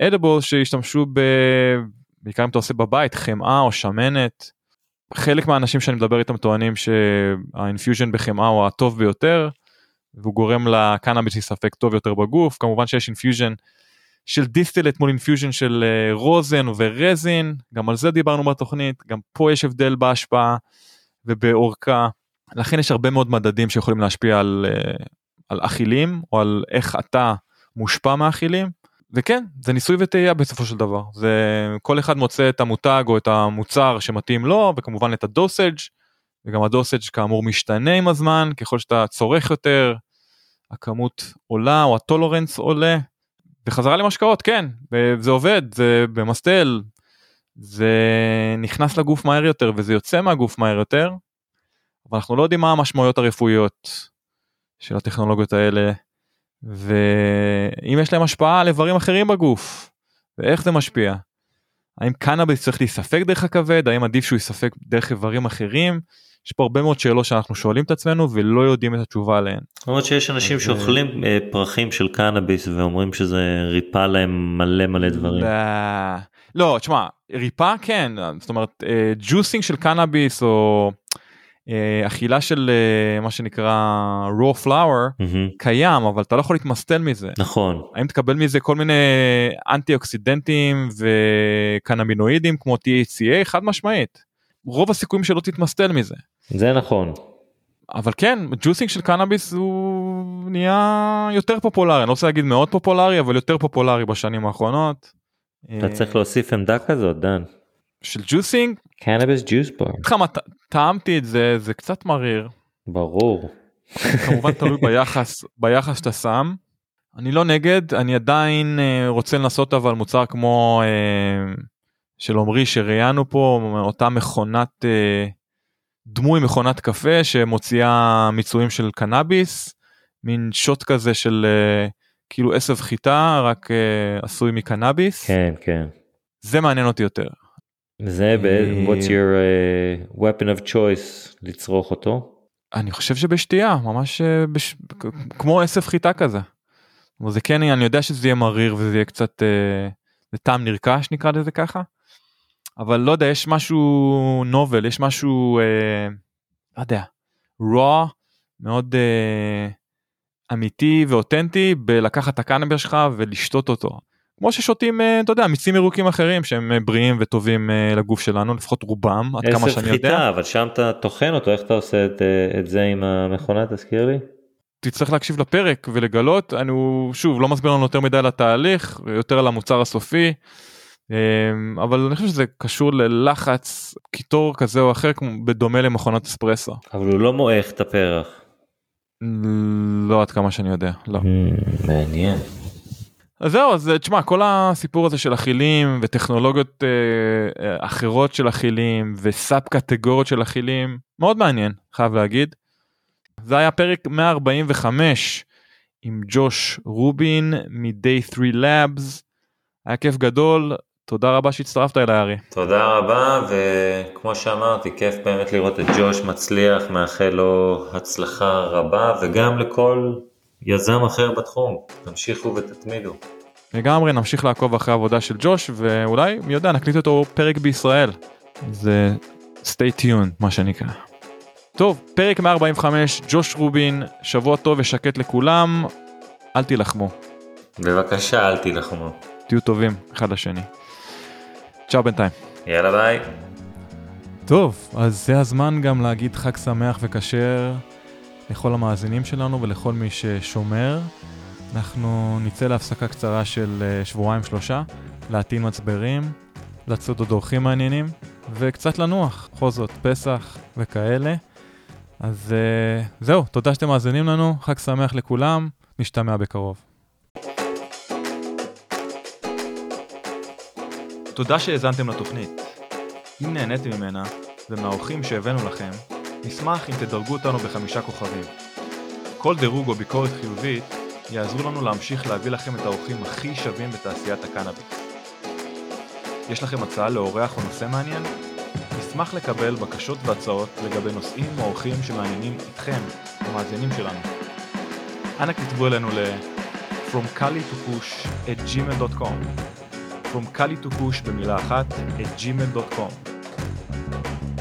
Speaker 2: אדיבול אה, שהשתמשו ב... בעיקר אם אתה עושה בבית חמאה או שמנת. חלק מהאנשים שאני מדבר איתם טוענים שהאינפיוז'ן בחמאה הוא הטוב ביותר והוא גורם לקנאביס להיספק טוב יותר בגוף. כמובן שיש אינפיוז'ן של דיסטלט מול אינפיוז'ן של אה, רוזן ורזין. גם על זה דיברנו בתוכנית גם פה יש הבדל בהשפעה ובאורכה. לכן יש הרבה מאוד מדדים שיכולים להשפיע על על אכילים או על איך אתה מושפע מאכילים וכן זה ניסוי וטעייה בסופו של דבר. זה כל אחד מוצא את המותג או את המוצר שמתאים לו וכמובן את הדוסג' וגם הדוסג' כאמור משתנה עם הזמן ככל שאתה צורך יותר הכמות עולה או הטולורנס עולה. בחזרה למשקאות כן וזה עובד זה במסטל זה נכנס לגוף מהר יותר וזה יוצא מהגוף מהר יותר אבל אנחנו לא יודעים מה המשמעויות הרפואיות של הטכנולוגיות האלה, ואם יש להם השפעה על איברים אחרים בגוף, ואיך זה משפיע. האם קנאביס צריך להיספק דרך הכבד, האם עדיף שהוא ייספק דרך איברים אחרים? יש פה הרבה מאוד שאלות שאנחנו שואלים את עצמנו ולא יודעים את התשובה עליהן.
Speaker 3: למרות שיש אנשים אז... שאוכלים אה, פרחים של קנאביס ואומרים שזה ריפא להם מלא מלא דברים.
Speaker 2: לא, תשמע, ריפא כן, זאת אומרת ג'וסינג אה, של קנאביס או אה, אכילה של אה, מה שנקרא raw flower mm-hmm. קיים אבל אתה לא יכול להתמסטל מזה
Speaker 3: נכון
Speaker 2: האם תקבל מזה כל מיני אנטי אוקסידנטים וקנמינואידים כמו THCA חד משמעית רוב הסיכויים שלא תתמסטל מזה.
Speaker 3: זה נכון.
Speaker 2: אבל כן ג'וסינג של קנאביס הוא נהיה יותר פופולרי אני לא רוצה להגיד מאוד פופולרי אבל יותר פופולרי בשנים האחרונות.
Speaker 3: אתה צריך להוסיף עמדה כזאת דן.
Speaker 2: של ג'וסינג?
Speaker 3: קנאביס ג'וס בר.
Speaker 2: טעמתי את זה זה קצת מריר.
Speaker 3: ברור.
Speaker 2: כמובן תלוי *laughs* ביחס ביחס שאתה שם. אני לא נגד אני עדיין uh, רוצה לנסות אבל מוצר כמו uh, של עמרי שראיינו פה אותה מכונת uh, דמוי מכונת קפה שמוציאה מיצויים של קנאביס מין שוט כזה של כאילו עשב חיטה רק עשוי מקנאביס.
Speaker 3: כן כן.
Speaker 2: זה מעניין אותי יותר.
Speaker 3: זה בעצם what's your uh, weapon of choice לצרוך אותו?
Speaker 2: אני חושב שבשתייה ממש uh, בש... כמו עשב חיטה כזה. זה כן אני יודע שזה יהיה מריר וזה יהיה קצת uh, לטעם נרכש נקרא לזה ככה. אבל לא יודע יש משהו נובל יש משהו uh, לא יודע raw מאוד uh, אמיתי ואותנטי בלקחת את הקנאביס שלך ולשתות אותו. כמו ששותים אה, אתה יודע מיצים ירוקים אחרים שהם אה, בריאים וטובים אה, לגוף שלנו לפחות רובם עד כמה שאני יודע.
Speaker 3: חיטה אבל שם אתה טוחן אותו איך אתה עושה את, את זה עם המכונה תזכיר לי.
Speaker 2: תצטרך להקשיב לפרק ולגלות אני שוב לא מסביר לנו יותר מדי על התהליך יותר על המוצר הסופי אבל אני חושב שזה קשור ללחץ קיטור כזה או אחר כמו בדומה למכונת אספרסו.
Speaker 3: אבל הוא לא מועך את הפרח.
Speaker 2: לא עד כמה שאני יודע לא.
Speaker 3: מעניין.
Speaker 2: אז זהו אז תשמע כל הסיפור הזה של אכילים וטכנולוגיות אה, אה, אחרות של אכילים וסאב קטגוריות של אכילים מאוד מעניין חייב להגיד. זה היה פרק 145 עם ג'וש רובין מ-Day 3 Labs. היה כיף גדול, תודה רבה שהצטרפת אליי ארי.
Speaker 3: תודה רבה וכמו שאמרתי כיף באמת לראות את ג'וש מצליח מאחל לו הצלחה רבה וגם לכל יזם אחר בתחום תמשיכו ותתמידו.
Speaker 2: לגמרי נמשיך לעקוב אחרי העבודה של ג'וש ואולי מי יודע נקליט אותו פרק בישראל זה stay tuned מה שנקרא. טוב פרק 145 ג'וש רובין שבוע טוב ושקט לכולם אל תילחמו.
Speaker 3: בבקשה אל תילחמו.
Speaker 2: תהיו טובים אחד לשני. צ'או בינתיים.
Speaker 3: יאללה ביי.
Speaker 2: טוב, אז זה הזמן גם להגיד חג שמח וכשר לכל המאזינים שלנו ולכל מי ששומר. אנחנו נצא להפסקה קצרה של אה, שבועיים שלושה, להטעין מצברים, לצוד עוד אורחים מעניינים, וקצת לנוח, בכל זאת, פסח וכאלה. אז uh, זהו, תודה שאתם מאזינים לנו, חג שמח לכולם, נשתמע בקרוב. תודה שהאזנתם לתוכנית. אם נהניתם ממנה, ומהאורחים שהבאנו לכם, נשמח אם תדרגו אותנו בחמישה כוכבים. כל דירוג או ביקורת חיובית יעזרו לנו להמשיך להביא לכם את האורחים הכי שווים בתעשיית הקנאביס. יש לכם הצעה לאורח או נושא מעניין? נשמח לקבל בקשות והצעות לגבי נושאים או אורחים שמעניינים אתכם, המאזינים שלנו. אנא כתבו אלינו ל- From Kali to Push at gmail.com From Kali to Push במילה אחת at gmail.com